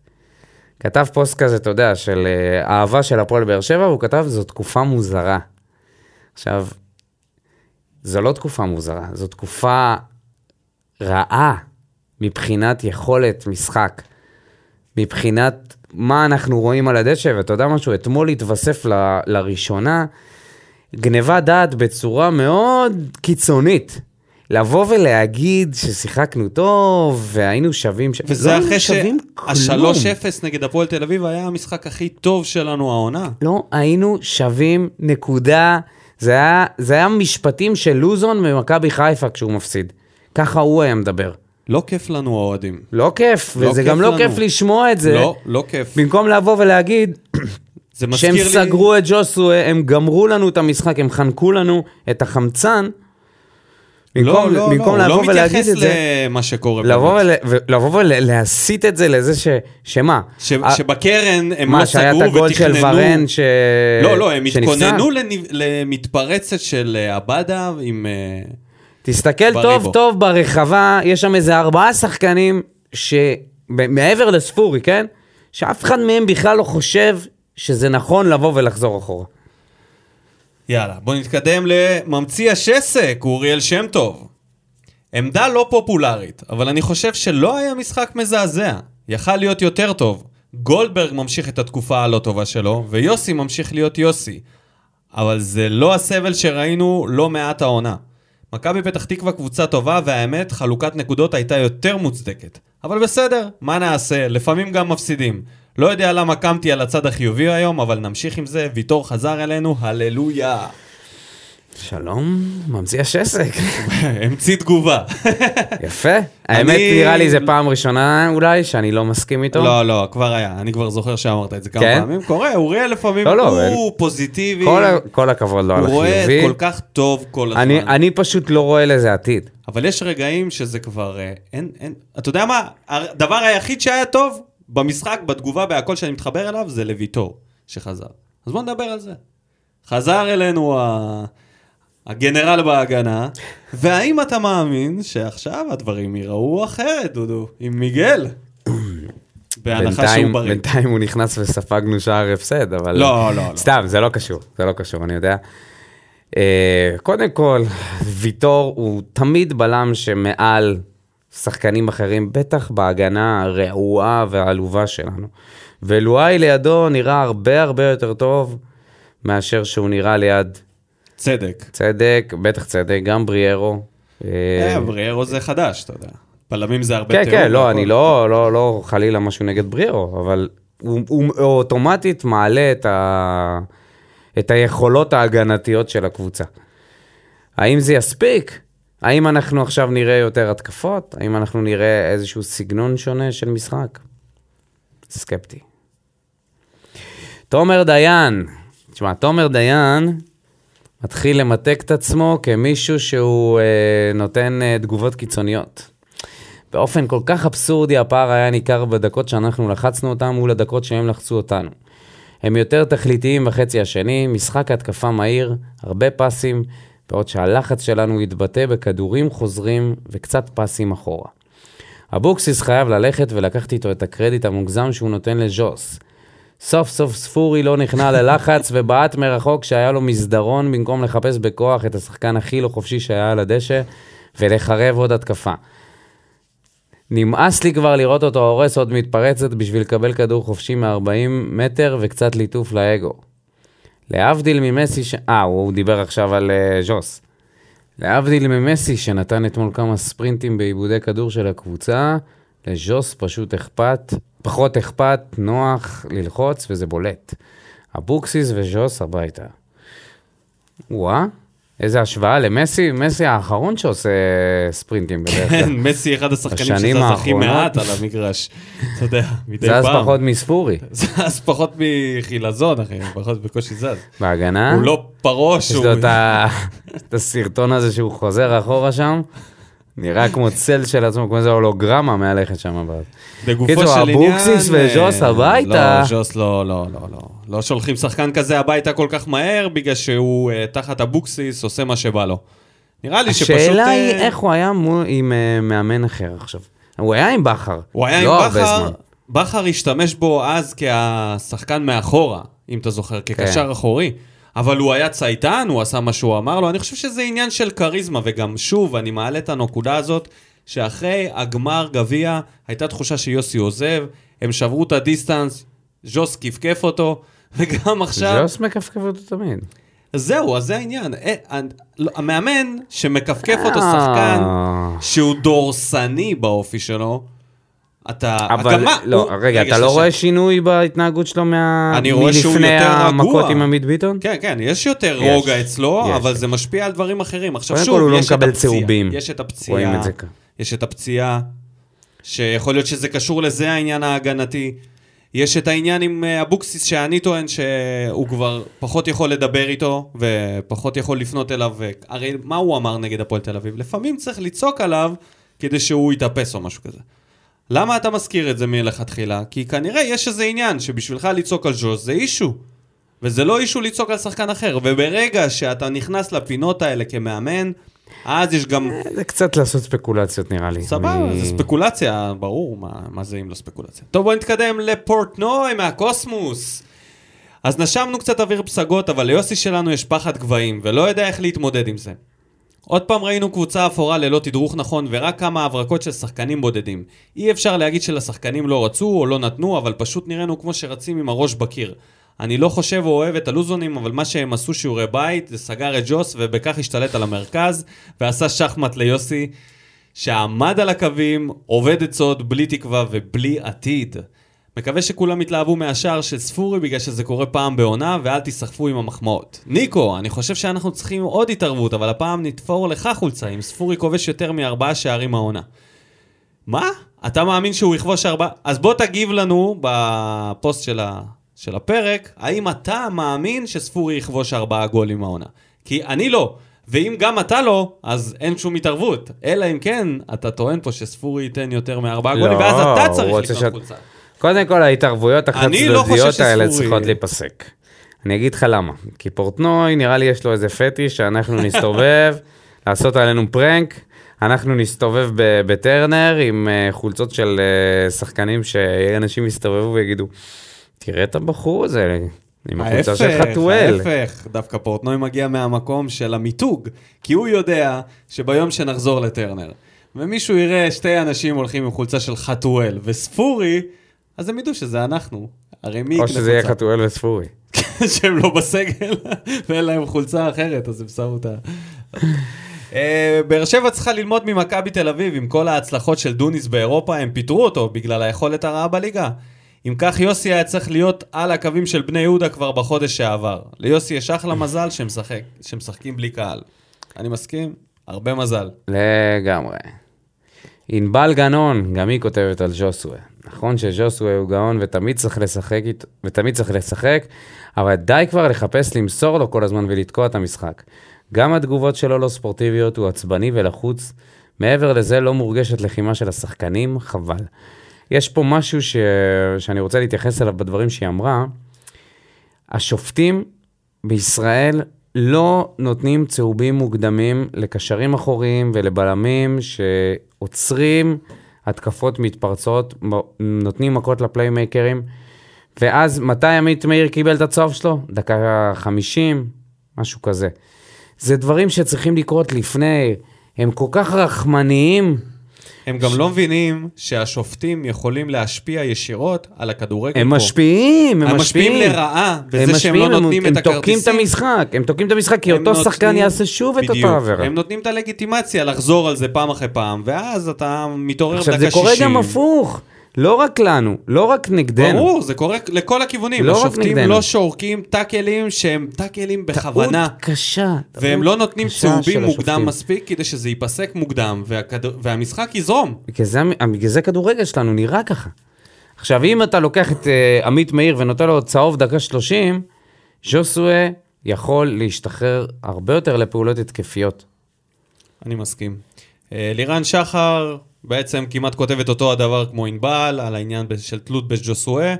כתב פוסט כזה, אתה יודע, של אה, אהבה של הפועל באר שבע, והוא כתב, זו תקופה מוזרה. עכשיו, זו לא תקופה מוזרה, זו תקופה רעה מבחינת יכולת משחק, מבחינת מה אנחנו רואים על הדשא, ואתה יודע משהו, אתמול התווסף ל, לראשונה גניבת דעת בצורה מאוד קיצונית. לבוא ולהגיד ששיחקנו טוב, והיינו שווים... ש... וזה לא אחרי כלום. שה-3-0 נגד הפועל תל אביב היה המשחק הכי טוב שלנו העונה. לא היינו שווים נקודה. זה היה, זה היה משפטים של לוזון ממכבי חיפה כשהוא מפסיד. ככה הוא היה מדבר. לא כיף לנו האוהדים. לא כיף, לא וזה כיף גם לא לנו. כיף לשמוע את זה. לא, לא כיף. במקום לבוא ולהגיד שהם לי... סגרו את ג'וסווה, הם גמרו לנו את המשחק, הם חנקו לנו את החמצן. במקום, לא, לא, במקום לא, לבוא לא ולהגיד מתייחס את זה, למה שקורה. לבוא. ול, ולבוא ולהסיט את זה לזה ש... שמה? ש- ה- שבקרן הם מה, לא שהיה סגרו את הגול של ותכננו... ורן ש... לא, לא, הם? התכוננו למתפרצת של אה, עבדה עם... תסתכל בריבו. טוב טוב ברחבה, יש שם איזה ארבעה שחקנים שמעבר לספורי, כן? שאף אחד מהם בכלל לא חושב שזה נכון לבוא ולחזור אחורה. יאללה, בוא נתקדם לממציא השסק, אוריאל שם טוב. עמדה לא פופולרית, אבל אני חושב שלא היה משחק מזעזע. יכל להיות יותר טוב. גולדברג ממשיך את התקופה הלא טובה שלו, ויוסי ממשיך להיות יוסי. אבל זה לא הסבל שראינו לא מעט העונה. מכבי פתח תקווה קבוצה טובה, והאמת, חלוקת נקודות הייתה יותר מוצדקת. אבל בסדר, מה נעשה? לפעמים גם מפסידים. לא יודע למה קמתי על הצד החיובי היום, אבל נמשיך עם זה, ויטור חזר אלינו, הללויה. שלום, ממציא השסק. המציא תגובה. יפה. האמת, נראה לי זה פעם ראשונה אולי שאני לא מסכים איתו. לא, לא, כבר היה, אני כבר זוכר שאמרת את זה כמה כן? פעמים. קורה, אוריאל לפעמים לא, לא, הוא פוזיטיבי, כל הכבוד לו על הוא רואה החיובי. כל כך טוב כל הזמן. אני, אני פשוט לא רואה לזה עתיד. אבל יש רגעים שזה כבר, אה, אין, אין, אתה יודע מה, הדבר היחיד שהיה טוב במשחק, בתגובה, בהכל שאני מתחבר אליו, זה לויטור שחזר. אז בוא נדבר על זה. חזר אלינו ה... הגנרל בהגנה, והאם אתה מאמין שעכשיו הדברים ייראו אחרת, דודו, עם מיגל? בהנחה שהוא בריא. בינתיים הוא נכנס וספגנו שער הפסד, אבל... לא, לא, לא. סתם, זה לא קשור, זה לא קשור, אני יודע. אה, קודם כל, ויטור הוא תמיד בלם שמעל שחקנים אחרים, בטח בהגנה הרעועה והעלובה שלנו. ולואי לידו נראה הרבה הרבה יותר טוב מאשר שהוא נראה ליד צדק. צדק, בטח צדק, גם בריארו. אה, אה, בריארו זה חדש, אתה יודע. בלמים זה הרבה כן, תיאום כן, לא, והכל. אני לא, לא, לא חלילה משהו נגד בריארו, אבל הוא, הוא אוטומטית מעלה את, ה, את היכולות ההגנתיות של הקבוצה. האם זה יספיק? האם אנחנו עכשיו נראה יותר התקפות? האם אנחנו נראה איזשהו סגנון שונה של משחק? סקפטי. תומר דיין, תשמע, תומר דיין מתחיל למתק את עצמו כמישהו שהוא אה, נותן אה, תגובות קיצוניות. באופן כל כך אבסורדי הפער היה ניכר בדקות שאנחנו לחצנו אותם מול הדקות שהם לחצו אותנו. הם יותר תכליתיים בחצי השני, משחק התקפה מהיר, הרבה פסים, בעוד שהלחץ שלנו יתבטא בכדורים חוזרים וקצת פסים אחורה. אבוקסיס חייב ללכת ולקחת איתו את הקרדיט המוגזם שהוא נותן לז'וס. סוף סוף ספורי לא נכנע ללחץ ובעט מרחוק שהיה לו מסדרון במקום לחפש בכוח את השחקן הכי לא חופשי שהיה על הדשא ולחרב עוד התקפה. נמאס לי כבר לראות אותו הורס עוד מתפרצת בשביל לקבל כדור חופשי מ-40 מטר וקצת ליטוף לאגו. להבדיל ממסי ש... אה, הוא דיבר עכשיו על uh, ז'וס. להבדיל ממסי שנתן אתמול כמה ספרינטים בעיבודי כדור של הקבוצה, לז'וס פשוט אכפת, פחות אכפת, נוח ללחוץ וזה בולט. אבוקסיס וז'וס הביתה. וואה, איזה השוואה למסי, מסי האחרון שעושה ספרינטים בדרך כלל. כן, מסי אחד השחקנים שזז הכי. מעט על המגרש. אתה יודע, מדי זז פעם. פחות מספורי. זז פחות מחילזון, אחי, פחות בקושי זז. בהגנה, הוא לא פרוש, יש. לו את הסרטון הזה שהוא חוזר אחורה שם, נראה כמו צל של עצמו, כמו איזה הולוגרמה מהלכת שם. בגופו של עניין... אבוקסיס אה, וז'וס הביתה. לא, ז'וס לא, לא, לא, לא. לא שולחים שחקן כזה הביתה כל כך מהר, בגלל שהוא אה, תחת אבוקסיס עושה מה שבא לו. נראה לי שפשוט... השאלה אה, היא איך הוא היה עם אה, מאמן אחר עכשיו. הוא היה עם בכר. הוא היה לא עם בכר. בכר השתמש בו אז כשחקן מאחורה, אם אתה זוכר, כקשר כן. אחורי. אבל הוא היה צייתן, הוא עשה מה שהוא אמר לו. אני חושב שזה עניין של כריזמה, וגם שוב, אני מעלה את הנקודה הזאת, שאחרי הגמר גביע, הייתה תחושה שיוסי עוזב, הם שברו את הדיסטנס, ז'וס כפכף אותו, וגם עכשיו... ז'וס מכפכף אותו תמיד. זהו, אז זה העניין. אה, אה, לא, המאמן שמכפכף אותו אה. שחקן שהוא דורסני באופי שלו, אתה... אבל מה? לא, הוא- רגע, אתה לא שנייה, רואה שינוי בהתנהגות שלו מה... אני רואה שהוא יותר רגוע. המכות עם עמית ביטון? כן, כן, יש יותר יש, רוגע אצלו, יש. אבל זה משפיע על דברים אחרים. עכשיו שוב, הוא לא יש את מקבל הפציעה, צהובים. יש את הפציעה, את. יש את הפציעה, שיכול להיות שזה קשור לזה העניין ההגנתי. יש את העניין עם אה, אבוקסיס, שאני טוען שהוא כבר פחות יכול לדבר איתו, ופחות יכול לפנות אליו. ו- הרי מה הוא אמר נגד הפועל תל אביב? לפעמים צריך לצעוק עליו כדי שהוא יתאפס או משהו כזה. למה אתה מזכיר את זה מלכתחילה? כי כנראה יש איזה עניין שבשבילך לצעוק על ז'וז זה אישו. וזה לא אישו לצעוק על שחקן אחר. וברגע שאתה נכנס לפינות האלה כמאמן, אז יש גם... זה קצת לעשות ספקולציות נראה לי. סבבה, אני- זה ספקולציה, ברור, מה, מה זה אם לא ספקולציה. טוב, בואו נתקדם לפורטנוי מהקוסמוס. אז נשמנו קצת אוויר פסגות, אבל ליוסי שלנו יש פחד גבהים, ולא יודע איך להתמודד עם זה. עוד פעם ראינו קבוצה אפורה ללא תדרוך נכון, ורק כמה הברקות של שחקנים בודדים. אי אפשר להגיד שלשחקנים לא רצו או לא נתנו, אבל פשוט נראינו כמו שרצים עם הראש בקיר. אני לא חושב או אוהב את הלוזונים, אבל מה שהם עשו שיעורי בית, זה סגר את ג'וס, ובכך השתלט על המרכז, ועשה שחמט ליוסי, שעמד על הקווים, עובד עצות, בלי תקווה ובלי עתיד. מקווה שכולם יתלהבו מהשער של ספורי בגלל שזה קורה פעם בעונה, ואל תיסחפו עם המחמאות. ניקו, אני חושב שאנחנו צריכים עוד התערבות, אבל הפעם נתפור לך חולצה, אם ספורי כובש יותר מארבעה שערים העונה. מה? אתה מאמין שהוא יכבוש ארבעה? אז בוא תגיב לנו בפוסט של, ה... של הפרק, האם אתה מאמין שספורי יכבוש ארבעה גולים העונה? כי אני לא. ואם גם אתה לא, אז אין שום התערבות. אלא אם כן, אתה טוען פה שספורי ייתן יותר מארבעה לא, גולים, ואז אתה צריך לקנות שאת- חולצה. קודם כל, ההתערבויות לא החד-צדדיות האלה שספורי- צריכות להיפסק. אני אגיד לך למה. כי פורטנוי, נראה לי יש לו איזה פטיש שאנחנו נסתובב, לעשות עלינו פרנק. אנחנו נסתובב ב- בטרנר עם אה, חולצות של אה, שחקנים שאנשים יסתובבו ויגידו, תראה את הבחור הזה, עם החולצה של חתואל. ההפך, דווקא פורטנוי מגיע מהמקום של המיתוג, כי הוא יודע שביום שנחזור לטרנר, ומישהו יראה שתי אנשים הולכים עם חולצה של חתואל וספורי, אז הם ידעו שזה אנחנו. הרי מי או שזה יהיה? חתואל וספורי. שהם לא בסגל, ואין להם חולצה אחרת, אז הם שמו אותה. אה, באר שבע צריכה ללמוד ממכבי תל אביב, עם כל ההצלחות של דוניס באירופה, הם פיטרו אותו בגלל היכולת הרעה בליגה. אם כך, יוסי היה צריך להיות על הקווים של בני יהודה כבר בחודש שעבר. ליוסי יש אחלה מזל שמשחק, שמשחקים בלי קהל. אני מסכים, הרבה מזל. לגמרי. ענבל גנון, גם היא כותבת על ז'וסווה. נכון שז'וסווה הוא גאון ותמיד צריך לשחק, ותמיד צריך לשחק, אבל די כבר לחפש למסור לו כל הזמן ולתקוע את המשחק. גם התגובות שלו לא ספורטיביות, הוא עצבני ולחוץ. מעבר לזה לא מורגשת לחימה של השחקנים, חבל. יש פה משהו ש... שאני רוצה להתייחס אליו בדברים שהיא אמרה. השופטים בישראל לא נותנים צהובים מוקדמים לקשרים אחוריים ולבלמים שעוצרים התקפות מתפרצות, נותנים מכות לפליימייקרים, ואז מתי עמית מאיר קיבל את הצהוב שלו? דקה 50, משהו כזה. זה דברים שצריכים לקרות לפני, הם כל כך רחמניים, הם גם לא מבינים שהשופטים יכולים להשפיע ישירות על הכדורגל הם פה. משפיעים, הם הם משפיעים. משפיעים לרעה בזה הם שהם משפיעים, לא הם- נותנים את הם תוקעים את הכרטיסים. המשחק, הם תוקעים את המשחק, כי הם אותו שחקן נותנים- יעשה שוב את בדיוק. אותה עבירה. הם נותנים את הלגיטימציה לחזור על זה פעם אחרי פעם, ואז אתה מתעורר עכשיו, דקה זה 60. קורה גם הפוך, לא רק לנו, לא רק נגדנו. ברור, זה קורה לכל הכיוונים. לא רק השופטים נגדנו. לא שורקים טאקלים שהם טאקלים בכוונה. טעות קשה. והם לא נותנים צהובים מוקדם השופטים. מספיק כדי שזה ייפסק מוקדם, והכדור- והמשחק יזרום. בגלל זה, בגלל זה כדורגל שלנו נראה ככה. עכשיו, אם אתה לוקח את uh, עמית מאיר ונותן לו צהוב דקה 30, ז'וסווה יכול להשתחרר הרבה יותר לפעולות התקפיות. אני מסכים. אה, לירן שחר בעצם כמעט כותבת אותו הדבר כמו ענבל, על העניין של תלות בג'וסואה,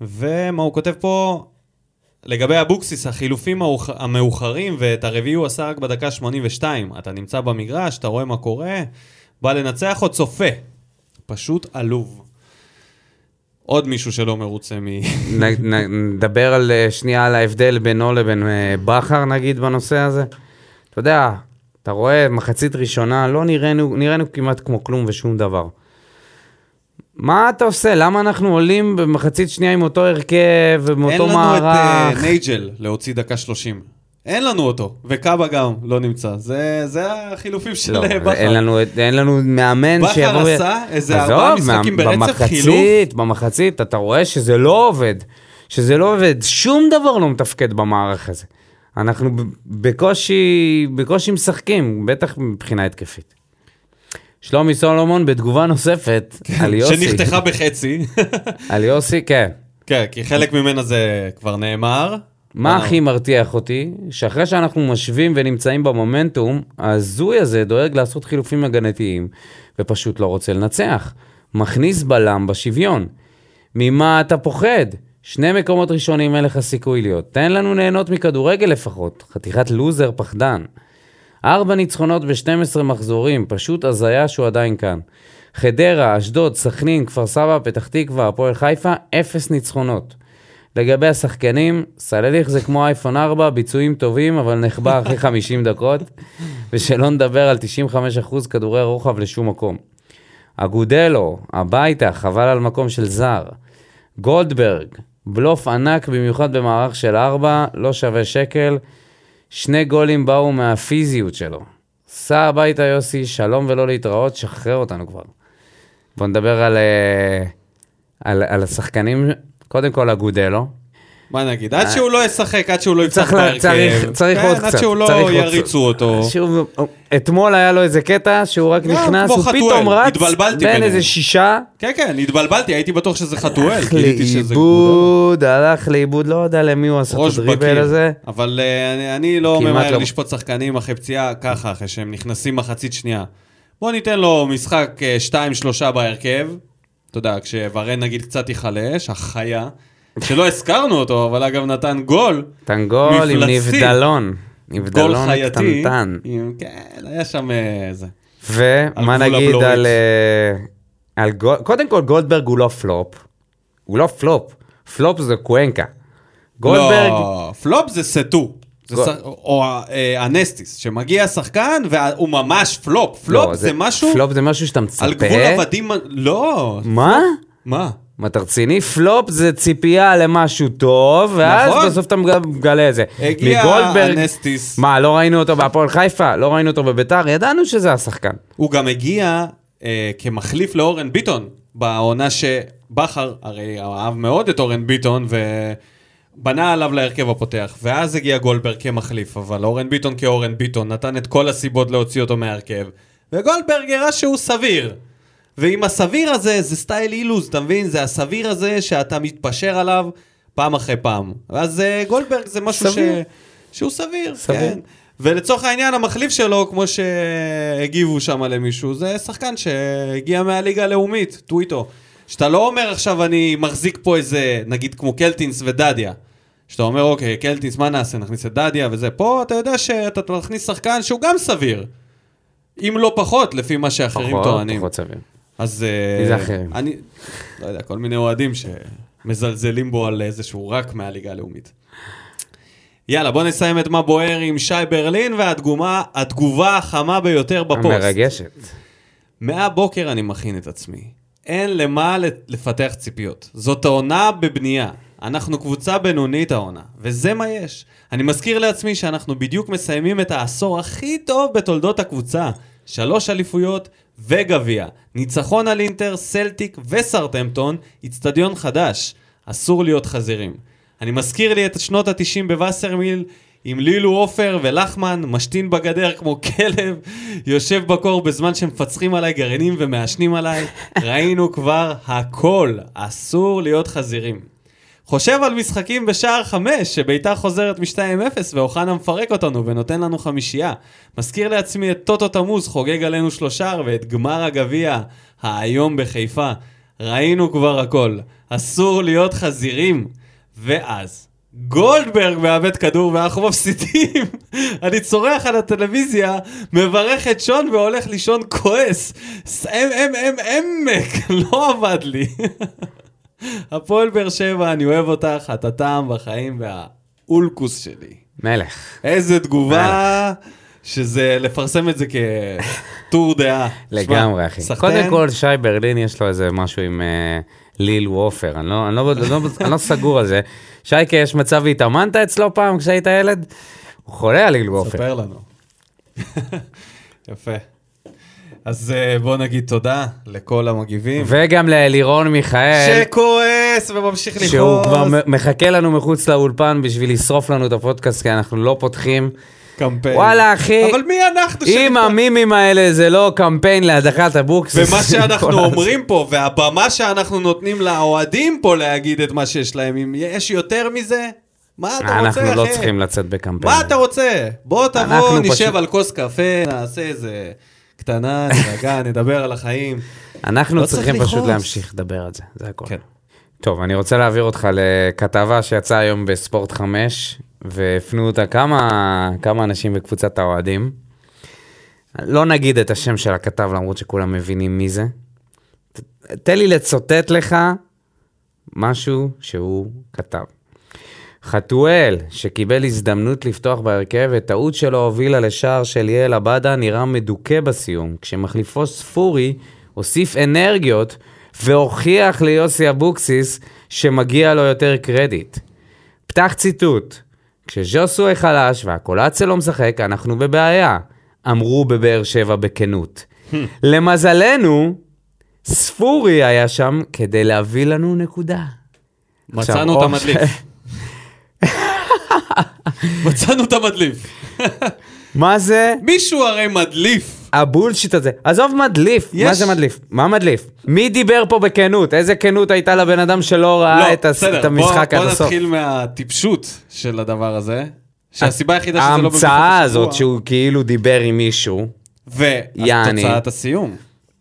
ומה הוא כותב פה? לגבי אבוקסיס, החילופים המאוחרים, ואת הרביעי הוא עשה רק בדקה 82. אתה נמצא במגרש, אתה רואה מה קורה, בא לנצח או צופה. פשוט עלוב. עוד מישהו שלא מרוצה מ... נדבר על, אה, שנייה על ההבדל בינו לבין אה, בכר נגיד בנושא הזה. אתה יודע, אתה רואה מחצית ראשונה, לא נראינו, נראינו כמעט כמו כלום ושום דבר. מה אתה עושה? למה אנחנו עולים במחצית שנייה עם אותו הרכב אין ומאותו לנו את אה, מערך? נייג'ל להוציא דקה 30. אין לנו אותו, וקאבה גם לא נמצא. זה, זה החילופים של לא, בכר. אין לנו, אין לנו מאמן בכר שיבוא... ו- עשה איזה ארבעה משחקים מה- ברצף, חילוף. במחצית, במחצית, אתה רואה שזה לא עובד. שזה לא עובד, שום דבר לא מתפקד במערך הזה. אנחנו בקושי, בקושי משחקים, בטח מבחינה התקפית. שלומי סולומון בתגובה נוספת על יוסי. שנחתכה בחצי. על יוסי, כן. כן, כי חלק ממנה זה כבר נאמר. מה אבל- הכי מרתיח אותי? שאחרי שאנחנו משווים ונמצאים במומנטום, ההזוי הזה דואג לעשות חילופים הגנתיים, ופשוט לא רוצה לנצח. מכניס בלם בשוויון. ממה אתה פוחד? שני מקומות ראשונים אין לך סיכוי להיות. תן לנו ליהנות מכדורגל לפחות. חתיכת לוזר פחדן. ארבע ניצחונות ב-12 מחזורים, פשוט הזיה שהוא עדיין כאן. חדרה, אשדוד, סכנין, כפר סבא, פתח תקווה, הפועל חיפה, אפס ניצחונות. לגבי השחקנים, סלליך זה כמו אייפון 4, ביצועים טובים, אבל נחבא אחרי 50 דקות, ושלא נדבר על 95% כדורי רוחב לשום מקום. אגודלו, הביתה, חבל על מקום של זר. גולדברג, בלוף ענק במיוחד במערך של 4, לא שווה שקל. שני גולים באו מהפיזיות שלו. סע הביתה יוסי, שלום ולא להתראות, שחרר אותנו כבר. בוא נדבר על, אה, על, על השחקנים, קודם כל אגודלו. מה נגיד? עד שהוא לא ישחק, עד שהוא לא יפתח צריך, לה- בהרכב. צריך, צריך כן, עוד עד קצת. שהוא לא צריך עוד יריצו קצת. אותו. שהוא, אתמול היה לו איזה קטע שהוא רק גם נכנס, הוא פתאום רץ בין. איזה שישה, כן, כן, התבלבלתי, הייתי בטוח שזה חתואל. הלך. לאיבוד, הלך לאיבוד, לא יודע למי הוא עשה את הדריבל. הזה. אבל אה, אני- אני לא ממהר לא. לשפוט שחקנים אחרי פציעה ככה, אחרי שהם נכנסים מחצית שנייה. בוא ניתן לו משחק 2-3 בהרכב. אתה יודע, כשוורן נגיד קצת ייחלש, החיה. שלא הזכרנו אותו, אבל אגב נתן גול. נתן גול עם. נבדלון. נבדלון. קטנטן. כן, היה שם אה, זה. ומה נגיד. על... אה, על גול... קודם כל גולדברג הוא לא פלופ. הוא לא פלופ. פלופ זה קוונקה. גולדברג... לא, פלופ זה סטו. זה או אה, הנסטיס, שמגיע שחקן והוא ממש פלופ. פלופ לא, זה משהו פלופ זה משהו שאתה מצפה. על גבול עבדים, לא. מה? מה? מה אתה רציני? פלופ זה ציפייה למשהו טוב, ואז נכון. בסוף אתה מגלה- את זה. הגיע מגולדברג- הנסטיס. מה, לא ראינו אותו בהפועל חיפה? לא ראינו אותו בביתר? ידענו שזה השחקן. הוא גם הגיע אה, כמחליף לאורן ביטון, בעונה שבכר, הרי אהב מאוד את אורן ביטון, ובנה עליו להרכב הפותח. ואז הגיע גולדברג כמחליף, אבל אורן ביטון כאורן ביטון נתן את כל הסיבות להוציא אותו מההרכב. וגולדברג הראה שהוא סביר. ועם הסביר הזה, זה סטייל אילוז, אתה מבין? זה הסביר הזה שאתה מתפשר עליו פעם אחרי פעם. אז אה, גולדברג זה משהו ש... סביר. שהוא סביר, סביר. כן. ולצורך העניין, המחליף שלו, כמו שהגיבו שם למישהו, זה שחקן שהגיע מהליגה הלאומית, טוויטו. שאתה לא אומר עכשיו אני מחזיק פה איזה, נגיד כמו קלטינס ודדיה. שאתה אומר, אוקיי, קלטינס, מה נעשה? נכניס את דדיה וזה. פה אתה יודע שאתה מכניס שחקן שהוא גם סביר. אם לא פחות, לפי מה שאחרים פחות, טוענים. פחות סביר. אז... אה, מי זה אחרים? אני, לא יודע, כל מיני אוהדים שמזלזלים בו על איזה שהוא רק מהליגה הלאומית. יאללה, בוא נסיים את מה בוער עם שי ברלין והתגובה התגובה החמה ביותר בפוסט. מרגשת. מהבוקר אני מכין את עצמי. אין למה לפתח ציפיות. זאת העונה בבנייה. אנחנו קבוצה בינונית העונה, וזה מה יש. אני מזכיר לעצמי שאנחנו בדיוק מסיימים את העשור הכי טוב בתולדות הקבוצה. שלוש אליפויות וגביע. ניצחון על אינטר, סלטיק וסרטמפטון, איצטדיון חדש. אסור להיות חזירים. אני מזכיר לי את שנות ה-90 בווסרמיל, עם לילו עופר ולחמן, משתין בגדר כמו כלב, יושב בקור בזמן שמפצחים עליי גרעינים ומעשנים עליי. ראינו כבר הכל, אסור להיות חזירים. חושב על משחקים בשער חמש, שביתר חוזרת מ-2-0 ואוחנה מפרק אותנו ונותן לנו חמישייה. מזכיר לעצמי את טוטו תמוז חוגג עלינו שלושה ואת גמר הגביע האיום בחיפה. ראינו כבר הכל, אסור להיות חזירים. ואז, גולדברג מאבד כדור ואנחנו מפסידים. אני צורח על הטלוויזיה, מברך את שון והולך לישון כועס. עמק, לא עבד לי. הפועל באר שבע, אני אוהב אותך, את הטעם בחיים והאולקוס שלי. מלך. איזה תגובה, שזה לפרסם את זה כטור דעה. לגמרי, אחי. סחטיין, קודם כל, שי ברלין יש לו איזה משהו עם אה, ליל וופר, אני לא- אני לא- אני לא- אני לא סגור על זה. שייקה, יש מצב והתאמנת אצלו פעם כשהיית ילד? הוא חולה על ליל וופר. ספר לנו. יפה. אז אה, בוא נגיד תודה לכל המגיבים. וגם ללירון מיכאל, שכועס וממשיך לכעוס. שהוא כבר מחכה לנו מחוץ לאולפן בשביל לשרוף לנו את הפודקאסט, כי אנחנו לא פותחים. קמפיין. וואלה, אחי, אבל מי אנחנו אם שנפתח? המימים האלה זה לא קמפיין להדחת אבוקסיס. ומה שאנחנו אומרים פה, והבמה שאנחנו נותנים לאוהדים פה להגיד את מה שיש להם, אם יש יותר מזה, מה אתה רוצה, אחי? אנחנו לא צריכים לצאת בקמפיין. מה אתה רוצה? בוא תבוא, נשב פשוט- על כוס קפה, נעשה איזה קטנה, נרגע, נדבר על החיים. אנחנו לא צריך צריכים פשוט לכעוס. להמשיך לדבר על זה, זה הכל. כן. טוב, אני רוצה להעביר אותך לכתבה שיצאה היום בספורט 5, והפנו אותה כמה, כמה אנשים בקבוצת האוהדים. לא נגיד את השם של הכתב, למרות שכולם מבינים מי זה. ת- תן לי לצוטט לך משהו שהוא כתב. חתואל, שקיבל הזדמנות לפתוח בהרכב, וטעות שלו הובילה לשער של יעל עבדה, נראה מדוכא בסיום, כשמחליפו ספורי הוסיף אנרגיות והוכיח ליוסי אבוקסיס שמגיע לו יותר קרדיט. פתח ציטוט: כשז'וסוי חלש והקולציה לא משחק, אנחנו בבעיה, אמרו בבאר שבע בכנות. למזלנו, ספורי היה שם כדי להביא לנו נקודה. מצאנו עכשיו, את המדליף. מצאנו את המדליף. מה זה מישהו הרי מדליף. הבולשיט הזה? עזוב מדליף, מה יש- זה מדליף? מה מדליף? מי דיבר פה בכנות? איזה כנות הייתה לבן אדם שלא ראה לא, את, הס... בסדר, את המשחק בוא, עד בוא הסוף? נתחיל מהטיפשות של הדבר הזה. שהסיבה היחידה שזה לא ההמצאה הזאת שהוא כאילו דיבר עם מישהו. ותוצאת הסיום.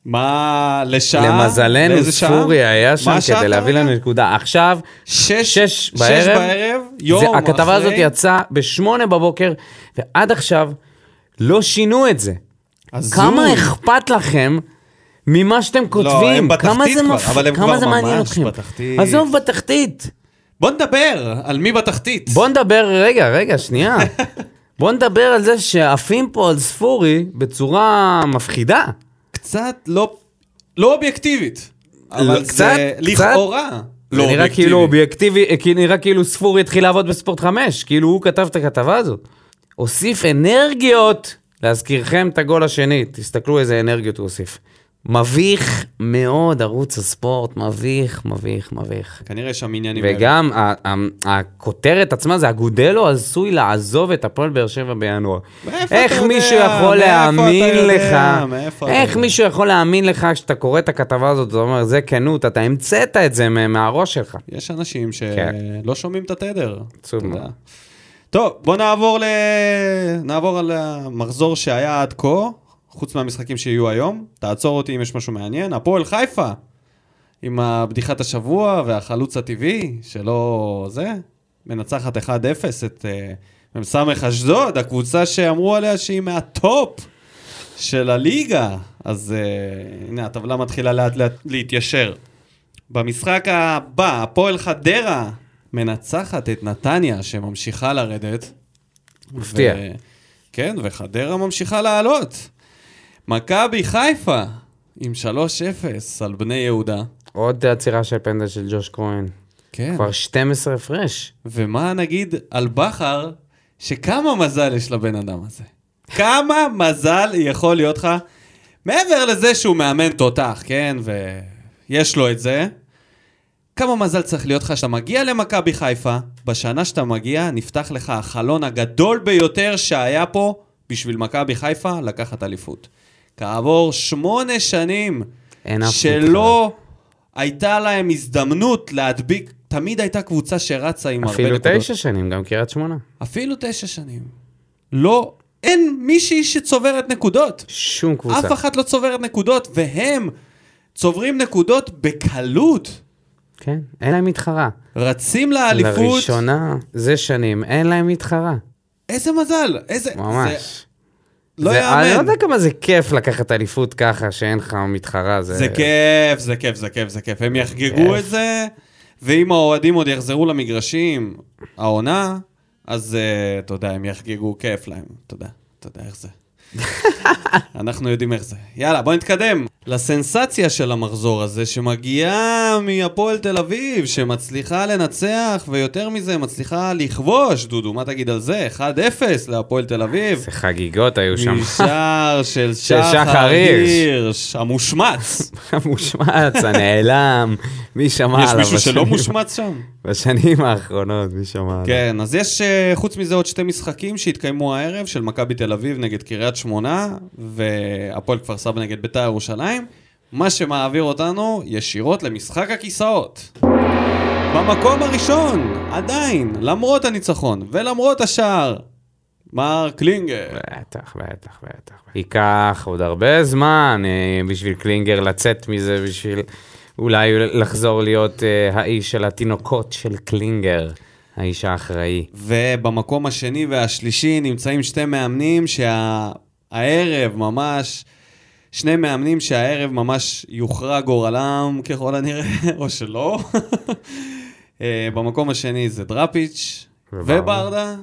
מה, לשעה? למזלנו? ספורי היה שם כדי להביא? לנו נקודה. עכשיו, שש, שש בערב, בערב, יום זה, הכתבה אחרי. הזאת יצאה בשמונה בבוקר, ועד עכשיו לא שינו את זה. הזוי. כמה אכפת לכם ממה שאתם כותבים? הם בתחתית כמה זה, כבר, מפ... אבל כמה זה מעניין אתכם? בתחתית. עזוב בתחתית. בוא נדבר על מי בתחתית. בוא נדבר, רגע, רגע, שנייה. בוא נדבר על זה שעפים פה על ספורי בצורה מפחידה. קצת לא, לא אובייקטיבית. אבל קצת- זה קצת- לכאורה זה לא נראה כאילו אובייקטיבי. אובייקטיבי, כי נראה כאילו ספורי התחיל לעבוד בספורט 5, כאילו הוא כתב את הכתבה הזאת. הוסיף אנרגיות, להזכירכם את הגול השני, תסתכלו איזה אנרגיות הוא הוסיף. מביך מאוד ערוץ הספורט, מביך, מביך, מביך. כנראה יש שם עניינים. וגם ה- ה- הכותרת עצמה זה אגודלו עשוי לעזוב את הפועל באר שבע בינואר. איך יודע? מישהו יכול להאמין? לך, איך? מישהו יכול להאמין לך כשאתה קורא את הכתבה הזאת, אתה אומר, זה כנות, אתה המצאת את זה מה- מהראש שלך. יש אנשים כן. שלא שומעים את התדר. עצוב. מאוד. טוב, בוא נעבור ל... נעבור על המחזור שהיה עד כה, חוץ מהמשחקים שיהיו היום. תעצור אותי אם יש משהו מעניין. הפועל חיפה, עם הבדיחת השבוע והחלוץ הטבעי, שלא זה, מנצחת 1-0 את uh, מ"ס אשדוד, הקבוצה שאמרו עליה שהיא מהטופ של הליגה. אז uh, הנה, הטבלה מתחילה לאט לאט להתיישר. במשחק הבא, הפועל חדרה מנצחת את נתניה, שממשיכה לרדת. מפתיע. ו... כן, וחדרה ממשיכה לעלות. מכבי חיפה עם 3-0 על בני יהודה. עוד עצירה של פנדל של ג'וש כהן. כן. כבר 12 הפרש. ומה נגיד על בכר, שכמה מזל יש לבן אדם הזה? כמה מזל יכול להיות לך? מעבר לזה שהוא מאמן תותח, כן? ויש לו את זה. כמה מזל צריך להיות לך שאתה מגיע למכבי חיפה, בשנה שאתה מגיע נפתח לך החלון הגדול ביותר שהיה פה בשביל מכבי חיפה לקחת אליפות. כעבור שמונה שנים שלא הייתה להם הזדמנות להדביק, תמיד הייתה קבוצה שרצה עם הרבה אפילו נקודות. תשע שנים, גם קריית שמונה. אפילו תשע שנים. לא, אין מישהי שצוברת נקודות. שום קבוצה. אף אחת לא צוברת נקודות, והם צוברים נקודות בקלות. כן, אין להם מתחרה. רצים לאליפות. לראשונה, זה שנים, אין להם מתחרה. איזה מזל, איזה... ממש. זה לא זה- אני לא יאמן. יודע כמה זה כיף לקחת אליפות ככה, שאין לך מתחרה. זה, זה כיף, זה כיף, זה כיף, זה כיף. הם יחגגו כיף. את זה, ואם האוהדים עוד יחזרו למגרשים, העונה, אז אה, אתה יודע, הם יחגגו כיף להם. אתה יודע, אתה יודע איך זה. אנחנו יודעים איך זה. יאללה, בוא נתקדם לסנסציה של המחזור הזה, שמגיעה מהפועל תל אביב, שמצליחה לנצח, ויותר מזה, מצליחה לכבוש. דודו, מה תגיד על זה? 1-0 להפועל תל אביב. זה חגיגות היו שם. משער של שחר הירש. המושמץ. המושמץ, הנעלם, מי שמע יש עליו מישהו שלא מושמץ שם? בשנים האחרונות, מי שמע עליו. כן, אז יש אה, חוץ מזה עוד שתי משחקים שהתקיימו הערב, של מכבי תל אביב נגד קריית שמונה, והפועל כפר סבא נגד בית"ר ירושלים, מה שמעביר אותנו ישירות למשחק הכיסאות. במקום הראשון, עדיין, למרות הניצחון ולמרות השער, מר קלינגר. בטח, בטח, בטח. ייקח עוד הרבה זמן אה, בשביל קלינגר לצאת מזה, בשביל אולי לחזור להיות אה, האיש של התינוקות של קלינגר, האיש האחראי. ובמקום השני והשלישי נמצאים שתי מאמנים שהערב ממש, שני מאמנים שהערב ממש יוכרע גורלם ככל הנראה, או שלא. אה, במקום השני זה דראפיץ' וברדה.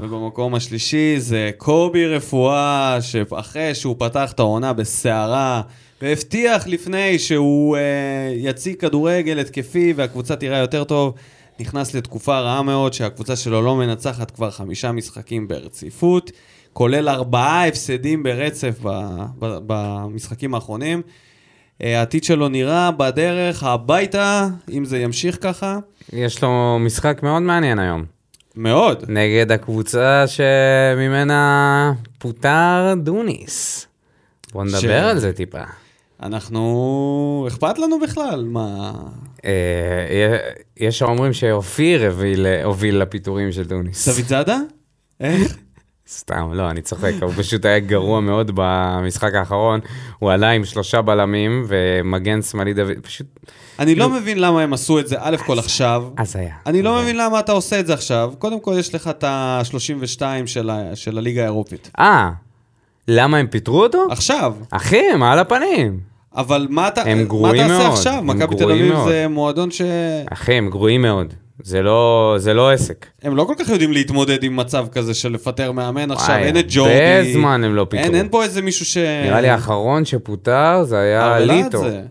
ובמקום השלישי זה קובי רפואה, שאחרי שהוא פתח את העונה בסערה, והבטיח לפני שהוא אה, יציג כדורגל התקפי והקבוצה תראה יותר טוב, נכנס לתקופה רעה מאוד שהקבוצה שלו לא מנצחת כבר חמישה משחקים ברציפות, כולל ארבעה הפסדים ברצף במשחקים האחרונים. אה, העתיד שלו נראה בדרך הביתה, אם זה ימשיך ככה. יש לו משחק מאוד מעניין היום. מאוד. נגד הקבוצה שממנה פוטר דוניס. בוא נדבר ש- על זה טיפה. אנחנו... אכפת לנו בכלל? מה... אה, יש האומרים שאופיר הוביל- הוביל לפיטורים של דוניס. דוד זאדה? איך? סתם, לא, אני צוחק, הוא פשוט היה גרוע מאוד במשחק האחרון. הוא עלה עם שלושה בלמים ומגן שמאלי דוד, פשוט אני לא מבין למה הם עשו את זה, א' כל עכשיו. הזיה. אני לא מבין למה אתה עושה את זה עכשיו. קודם כל, יש לך את ה-32 של, הליגה האירופית. אה, למה הם פיטרו אותו? עכשיו. אחי, הם על הפנים. אבל מה אתה, הם מה גרועים תעשה מאוד, עכשיו? מכבי תל אביב. זה מועדון ש... אחי, הם גרועים מאוד. זה לא, זה לא עסק. הם לא כל כך יודעים להתמודד עם מצב כזה של לפטר מאמן עכשיו, אין את הרבה ג'ורדי. זמן הם לא פיטרו. אין, אין פה איזה מישהו ש... נראה לי האחרון שפוטר זה היה ליטו. זה.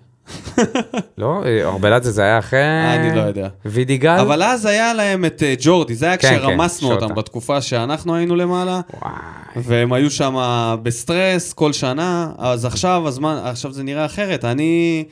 לא, ארבלת זה היה אחרי... אני לא יודע. וידיגל? אבל אז היה להם את אה, ג'ורדי, זה היה כן, כן, כשרמסנו שוטה. אותם בתקופה שאנחנו היינו למעלה, וואי. והם היו שם בסטרס כל שנה, אז עכשיו הזמן, עכשיו זה נראה אחרת. אני,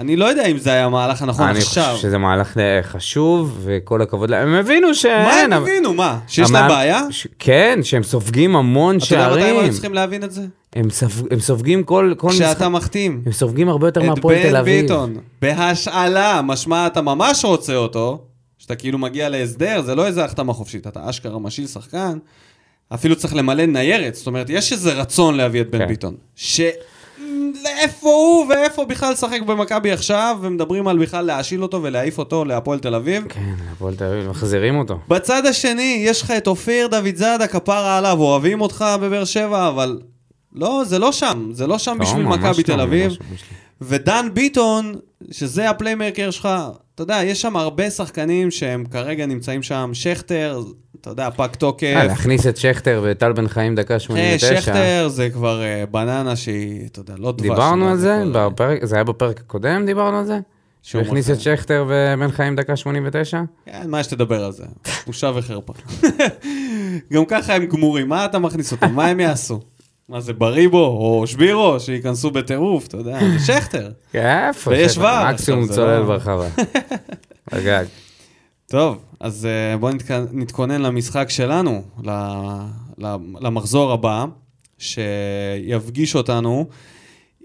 אני לא יודע אם זה היה המהלך הנכון אני עכשיו. חושב שזה מהלך אה, חשוב, וכל הכבוד להם. הם הבינו שאין. מה הם הבינו? מה? שיש להם בעיה? ש- כן, שהם סופגים המון אתה יודע מתי הם היו שערים. צריכים להבין את זה? הם סופ- הם סופגים כל כל משחק. כשאתה מחתים. הם סופגים הרבה יותר את מהפועל תל בן אביב. ביטון, בהשאלה, משמע אתה ממש רוצה אותו, שאתה כאילו מגיע להסדר, זה לא איזה החתמה חופשית, אתה אשכרה משיל שחקן, אפילו צריך למלא ניירת, זאת אומרת, יש איזה רצון להביא את בן כן. ביטון. ש... איפה הוא ואיפה בכלל לשחק במכבי עכשיו, ומדברים על בכלל להאשיל אותו ולהעיף אותו להפועל תל אביב. כן, הפועל תל אביב, מחזירים אותו. בצד השני, יש לך את אופיר דוד זאדה, כפרה עליו, אוהבים אותך בבאר שבע, אבל לא, זה לא שם, זה לא שם לא, בשביל מכבי לא, תל אביב. לא. ודן ביטון, שזה הפליימקר שלך, אתה יודע, יש שם הרבה שחקנים שהם כרגע נמצאים שם, שכטר, אתה יודע, פג תוקף. אה, להכניס את שכטר וטל בן חיים דקה אה, 89. שכטר זה כבר אה, בננה שהיא, אתה יודע, לא דבש. דיברנו על זה? כבר, אה, בפרק, זה היה בפרק הקודם דיברנו על זה? שהוא הכניס. את שכטר ובן חיים דקה 89? כן, מה יש לדבר על זה? בושה וחרפה. גם ככה הם גמורים, מה אתה מכניס אותם? מה הם יעשו? מה זה בריבו או שבירו שייכנסו בטירוף, אתה יודע, זה שכטר. איפה? ויש? ור, מקסימום צולל לא- ברחבה. בגג. טוב, אז uh, בואו נתכ... נתכונן למשחק שלנו. למחזור הבא, שיפגיש אותנו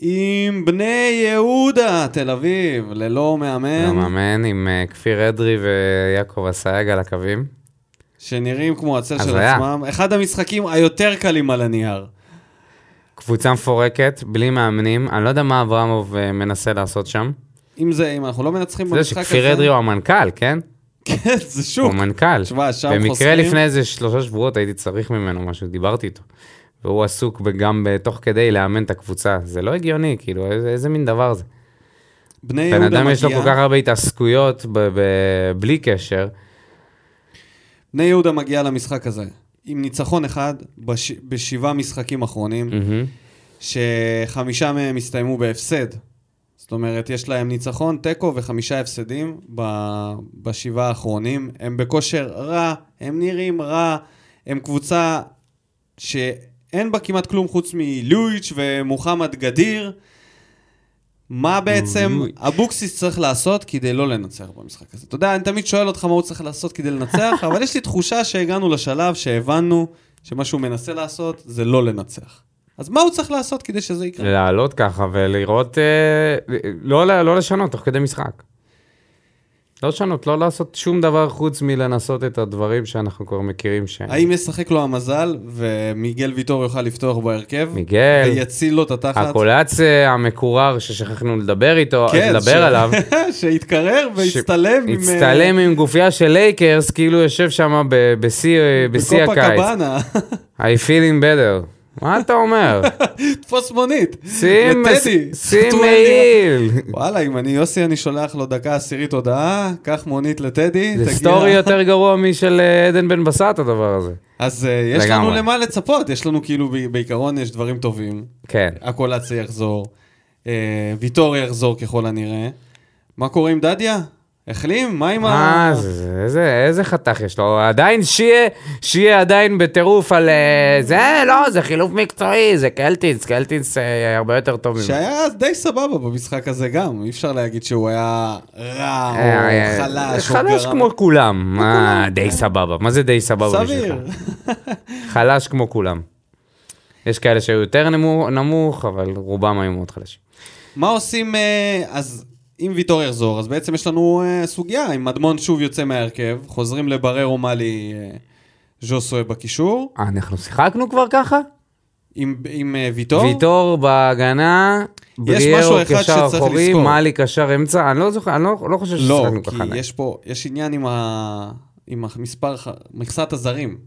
עם בני יהודה, תל אביב, ללא מאמן, לא מאמן עם אה, כפיר אדרי ויעקב אסייג על הקווים. שנראים כמו הצל של הזיה. עצמם. אחד המשחקים היותר קלים על הנייר. קבוצה מפורקת, בלי מאמנים, אני לא יודע מה אברמוב אה, מנסה לעשות שם. אם זה, אם אנחנו לא מנצחים במשחק הזה... שכפיר אדרי הוא המנכ"ל, כן? כן, זה שוק. הוא מנכ"ל. תשמע, שם במקרה חוסכים. לפני איזה שלושה שבועות הייתי צריך ממנו משהו, דיברתי איתו. והוא עסוק גם תוך כדי לאמן את הקבוצה. זה לא הגיוני, כאילו, איזה, איזה מין דבר זה. בני בן יהודה מגיע... אדם יש לו כל כך הרבה התעסקויות ב- ב- בלי קשר. בני יהודה מגיע למשחק הזה עם ניצחון אחד בש... בשבעה משחקים אחרונים. מהמם. שחמישה מהם הסתיימו בהפסד. זאת אומרת, יש להם ניצחון, תיקו וחמישה הפסדים ב... בשבעה האחרונים. הם בכושר רע, הם נראים רע, הם קבוצה שאין בה כמעט כלום חוץ מלואיץ' ומוחמד גדיר. מה בעצם. אבוקסיס צריך לעשות כדי לא לנצח במשחק הזה? אתה יודע, אני תמיד שואל אותך מה הוא צריך לעשות כדי לנצח, אבל יש לי תחושה שהגענו לשלב שהבנו שמה שהוא מנסה לעשות זה לא לנצח. אז מה הוא צריך לעשות כדי שזה יקרה? לעלות ככה ולראות, אה, לא, לא לשנות תוך כדי משחק. לא לשנות, לא לעשות שום דבר חוץ מלנסות את הדברים שאנחנו כבר מכירים ש... האם ישחק לו המזל ומיגל ויטור יוכל לפתוח בהרכב? מיגל, ויציל לו את התחת? הקולאץ אה, המקורר ששכחנו לדבר איתו, כן, לדבר ש- עליו. שיתקרר ויצטלם עם... הצטלם עם גופייה של לייקרס, כאילו יושב שם בשיא אה, בשיא בקופה הקיץ. קבאנה. I feeling better. מה אתה אומר? תפוס מונית. שים. שים מעיל. וואלה, אם אני יוסי, אני שולח לו דקה עשירית הודעה, קח מונית לטדי, זה תגיע. סטורי יותר גרוע משל אה, עדן בן בסט הדבר הזה. אז אה, יש לנו. למה לצפות, יש לנו כאילו, בעיקרון יש דברים טובים. כן. הקולציה יחזור, אה, ויטור יחזור ככל הנראה. מה קורה עם דדיה? החלים? מה עם מה ה... אה, זה, זה, איזה, איזה חתך יש לו? עדיין שיהיה, שיהיה עדיין בטירוף על אה, זה, לא, זה חילוף מקצועי, זה קלטינס, קלטינס אה, הרבה יותר טוב ממנו. שהיה די סבבה במשחק הזה גם, אי אפשר להגיד שהוא היה רע או אה, חלש. או חלש גרם. כמו כולם, מה, די סבבה, מה זה די סבבה בשבילך? סביר. חלש כמו כולם. יש כאלה שהיו יותר נמוך, נמוך, אבל רובם היו מאוד חלשים. מה עושים, אה, אז אם ויטור יחזור, אז בעצם יש לנו אה, סוגיה, אם מדמון שוב יוצא מההרכב, חוזרים לבררו מאלי אה, ז'וסוי בקישור, אה, אנחנו שיחקנו כבר ככה? עם, עם אה, ויטור, ויטור בהגנה, בריארו קשר אחורי. מאלי קשר אמצע, אני לא זוכר, אני לא, לא חושב לא, ששיחקנו כי ככה. יש פה, יש עניין עם, ה, עם המספר, מכסת הזרים.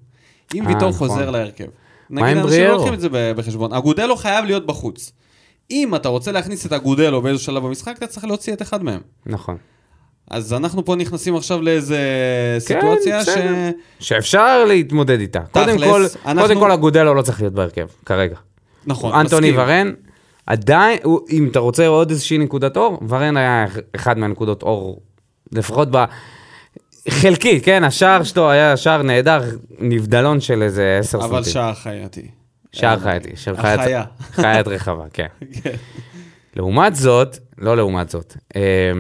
אם אה, ויטור נכון. חוזר להרכב. מה נגיד, עם אנשים לא בריארו? לוקחים את זה בחשבון. אגודלו חייב להיות בחוץ. אם אתה רוצה להכניס את אגודלו באיזשהו שלב במשחק, אתה צריך להוציא את אחד מהם. נכון. אז אנחנו פה נכנסים עכשיו לאיזה סיטואציה ש... כן, בסדר. שאפשר להתמודד איתה. קודם כל, אנחנו- קודם כל אגודלו לא צריך להיות בהרכב, כרגע. נכון, אנטוני מסכים. ורן, עדיין, הוא- אם אתה רוצה עוד איזושהי נקודת אור, ורן היה אחד מהנקודות אור, לפחות ב... חלקית, כן, השער שלו היה שער נהדר, נבדלון של איזה עשר סנטים. אבל שער חייתי. שער חייתי, של חיית, החיה. חיית רחבה, כן. כן. לעומת זאת, לא לעומת זאת, אה,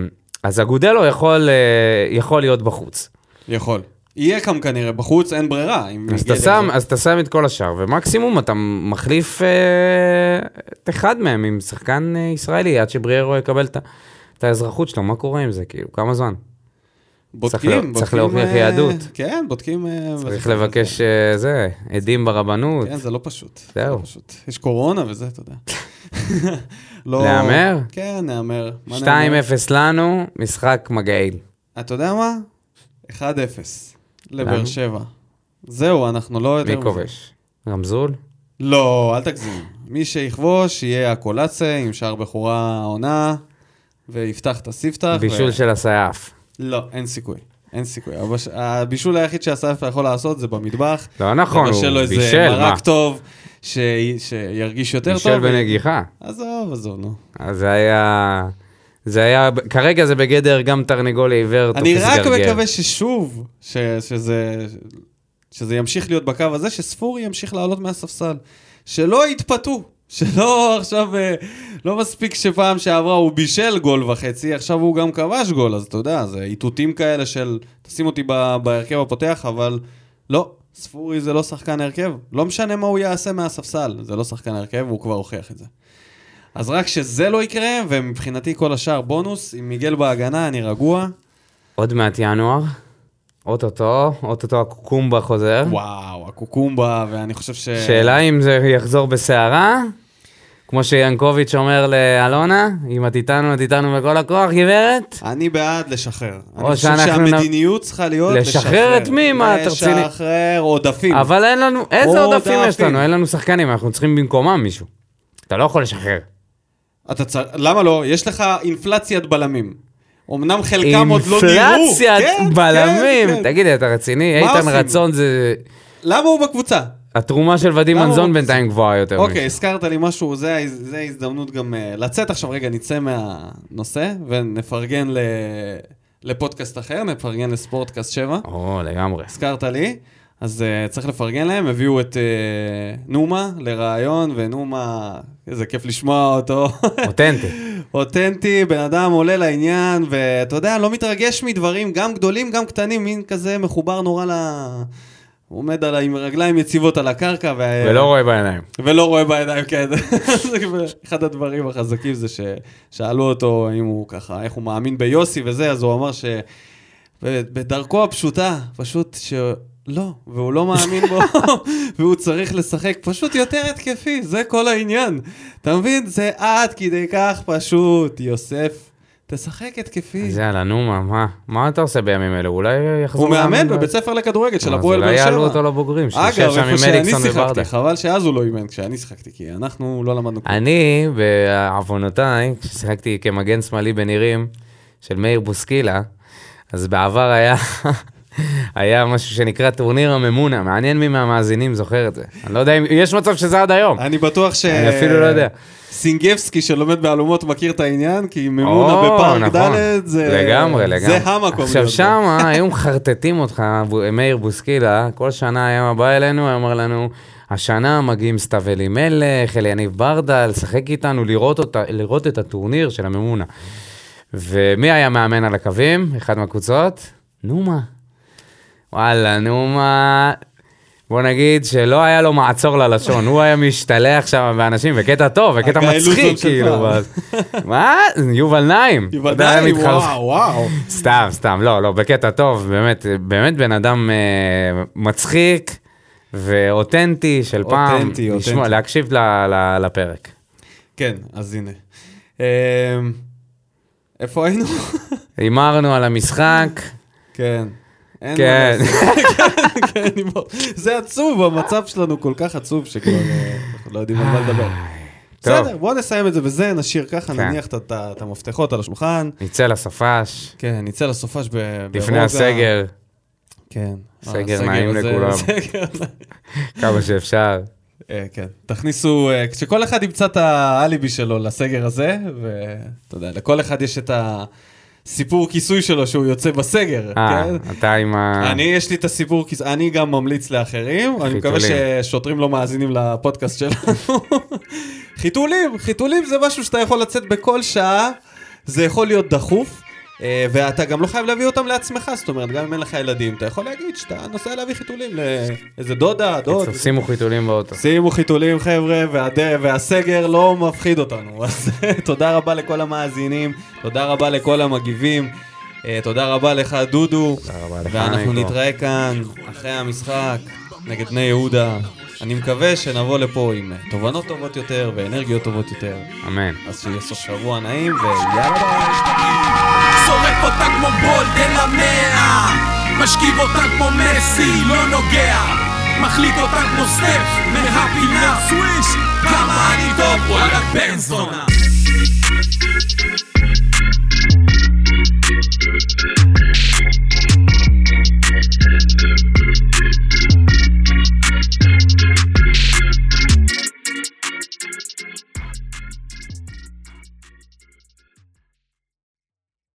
אז אגודלו יכול, אה, יכול להיות בחוץ. יכול. יהיה גם כנראה בחוץ, אין ברירה. אז אתה, שם. אז אתה שם את כל השאר, ומקסימום אתה מחליף אה, את אחד מהם עם שחקן אה, ישראלי, עד שבריארו יקבל את האזרחות שלו, מה קורה עם זה? כאילו, כמה זמן? בודקים, צריך להוכיח אה, יהדות. כן, בודקים... אה, צריך לבקש אה, זה, עדים ברבנות. כן, זה לא פשוט. זהו. לא פשוט. יש קורונה וזה, אתה יודע. לא... להמר? כן, נהמר. מה נהמר? 2-0 לנו, משחק מגעיל. אתה יודע מה? 1-0 לבאר? שבע. זהו, אנחנו לא יותר... מי. כובש? רמזול? לא, אל תגזים. מי שיכבוש יהיה הקולצה עם שער בכורה העונה, ויפתח את הספתח. בישול. של הסייף. לא, אין סיכוי. אין סיכוי. הבש... הבישול היחיד שהסייפה יכול לעשות זה במטבח. לא נכון, לבשל לו הוא איזה בישל, מה? מרק טוב, ש... שירגיש יותר בישל טוב. בנגיחה. עזוב, עזוב, נו. אז זה היה... זה היה, כרגע זה בגדר גם תרנגול לעיוור, אני רק. מקווה ששוב, ש... שזה... שזה ימשיך להיות בקו הזה, שספורי ימשיך לעלות מהספסל. שלא יתפתו. שלא עכשיו, אה, לא מספיק שפעם שעברה הוא בישל גול וחצי, עכשיו הוא גם כבש גול, אז אתה יודע, זה איתותים כאלה של תשים אותי בהרכב הפותח, אבל לא, ספורי זה לא שחקן הרכב, לא משנה מה הוא יעשה מהספסל, זה לא שחקן הרכב, הוא כבר הוכיח את זה. אז רק שזה לא יקרה, ומבחינתי כל השאר בונוס, עם מיגל בהגנה, אני רגוע. עוד מעט ינואר, אוטוטו, אוטוטו הקוקומבה חוזר. וואו, הקוקומבה, ואני חושב ש... שאלה אם זה יחזור בסערה, כמו שיאנקוביץ' אומר לאלונה, אם את איתנו, את איתנו בכל הכוח, גברת. אני בעד לשחרר. אני חושב שהמדיניות צריכה להיות לשחרר. לשחרר את מי? מה, אתה רציני? לשחרר עודפים. אבל אין לנו, איזה עודפים. עודפים יש לנו? אין לנו שחקנים, אנחנו צריכים במקומם מישהו. אתה לא יכול לשחרר. אתה צר... למה לא? יש לך אינפלציית בלמים. אמנם חלקם עוד לא נראו. אינפלציית כן, בלמים. כן, כן. תגיד לי, אתה רציני? איתן? רצון זה... למה הוא בקבוצה? התרומה של ודים מנזון בינתיים גבוהה יותר. אוקיי. הזכרת לי משהו, זה ההז- זה ההזדמנות גם אה, לצאת עכשיו, רגע, נצא מהנושא ונפרגן ל... לפודקאסט אחר, נפרגן לספורטקאסט 7. או, לגמרי. הזכרת לי, אז uh, צריך לפרגן להם, הביאו את uh, נומה לראיון, ונומה, איזה כיף לשמוע אותו. אותנטי. אותנטי, בן אדם עולה לעניין, ואתה יודע, לא מתרגש מדברים, גם גדולים, גם קטנים, מין כזה מחובר נורא ל... הוא עומד על, ה- עם רגליים יציבות על הקרקע, ו... ולא רואה בעיניים. ולא רואה בעיניים, כן. אחד הדברים החזקים זה ששאלו אותו אם הוא ככה, איך הוא מאמין ביוסי וזה, אז הוא אמר שבדרכו הפשוטה, פשוט שלא, והוא לא מאמין בו, והוא צריך לשחק פשוט יותר התקפי, זה כל העניין. אתה מבין? זה עד כדי כך פשוט, יוסף. תשחק התקפי. אז יאללה, נו מה, מה? מה אתה עושה בימים אלו? אולי יחזור הוא מאמן בבית ספר לכדורגל של אז הפועל באר שבע. אולי יעלו אותו לבוגרים, שיושב שם עם אליקסון וברדה. חבל שאז הוא לא אימן כשאני שיחקתי, כי אנחנו לא למדנו כלום. אני, בעוונותיי, כששיחקתי כמגן שמאלי בנירים של מאיר בוסקילה, אז בעבר היה היה משהו שנקרא טורניר הממונה, מעניין מי מהמאזינים זוכר את זה. אני לא יודע אם, יש מצב שזה עד היום. אני בטוח ש... אני אפילו לא יודע. סינגבסקי שלומד באלומות מכיר את העניין, כי ממונה או, בפארק נכון. ד' זה... לגמרי, לגמרי. זה המקום. עכשיו. שמה היו מחרטטים אותך, מאיר בוסקילה, כל שנה היה בא אלינו, היה אומר לנו, השנה מגיעים סתיו אלימלך, אליניב ברדה, לשחק איתנו, לראות, אותה, לראות את הטורניר של הממונה. ומי היה מאמן על הקווים? אחד מהקבוצות? נומה. וואלה, נומה... בוא נגיד שלא היה לו מעצור ללשון, הוא היה משתלח שם באנשים, בקטע טוב, לוזון מצחיק. כאילו. מה? יובל נעים. בוודאי, מתחרפן. וואו, וואו. סתם, סתם, לא, לא, בקטע טוב, באמת, באמת בן אדם אה, מצחיק ואותנטי של פעם. אותנטי, אותנטי. להקשיב ל, ל, לפרק. כן, אז הנה. אמ, איפה היינו? הימרנו על המשחק, כן. אין כן. כן, לימור. זה עצוב, המצב שלנו כל כך עצוב שכבר אה, אנחנו לא יודעים על מה לדבר. בסדר, בוא נסיים את זה בזה, נשאיר ככה, כן. נניח את- ה- המפתחות על השולחן. נצא לסופש, כן, נצא לסופש ב- ברוגע. לפני הסגר, כן. סגר הסגר נעים לכולם. סגר כמה שאפשר. אה, כן, תכניסו, אה, שכל אחד ימצא את האליבי שלו לסגר הזה, ואתה יודע, לכל אחד יש את הסיפור כיסוי שלו שהוא יוצא בסגר, אה, כן? אתה עם ה... אני, יש לי את הסיפור כיסוי, אני גם ממליץ לאחרים, אני מקווה חיתולים. ששוטרים לא מאזינים לפודקאסט שלנו. חיתולים, חיתולים זה משהו שאתה יכול לצאת בכל שעה, זה יכול להיות דחוף. אה, ואתה גם לא חייב להביא אותם לעצמך, זאת אומרת, גם אם אין לך ילדים, אתה יכול להגיד שאתה נוסע להביא חיתולים לאיזה דודה, דוד. שימו חיתולים באוטו. שימו חיתולים חבר'ה. והסגר לא מפחיד אותנו. אז תודה רבה לכל המאזינים, תודה רבה לכל המגיבים, אה, תודה רבה לך דודו, תודה רבה לך, ואנחנו. נתראה כאן אחרי המשחק נגד בני יהודה. אני מקווה שנבוא לפה עם תובנות טובות יותר ואנרגיות טובות יותר. אמן. אז שיהיה סוף שבוע נעים, ויאללה. שורף אותה כמו בולדן המאה משכיב אותה כמו מסי, לא נוגע. מחליט אותה כמו סטף מהפינה. סוויש! כמה אני טוב, וואלכ בן זונה.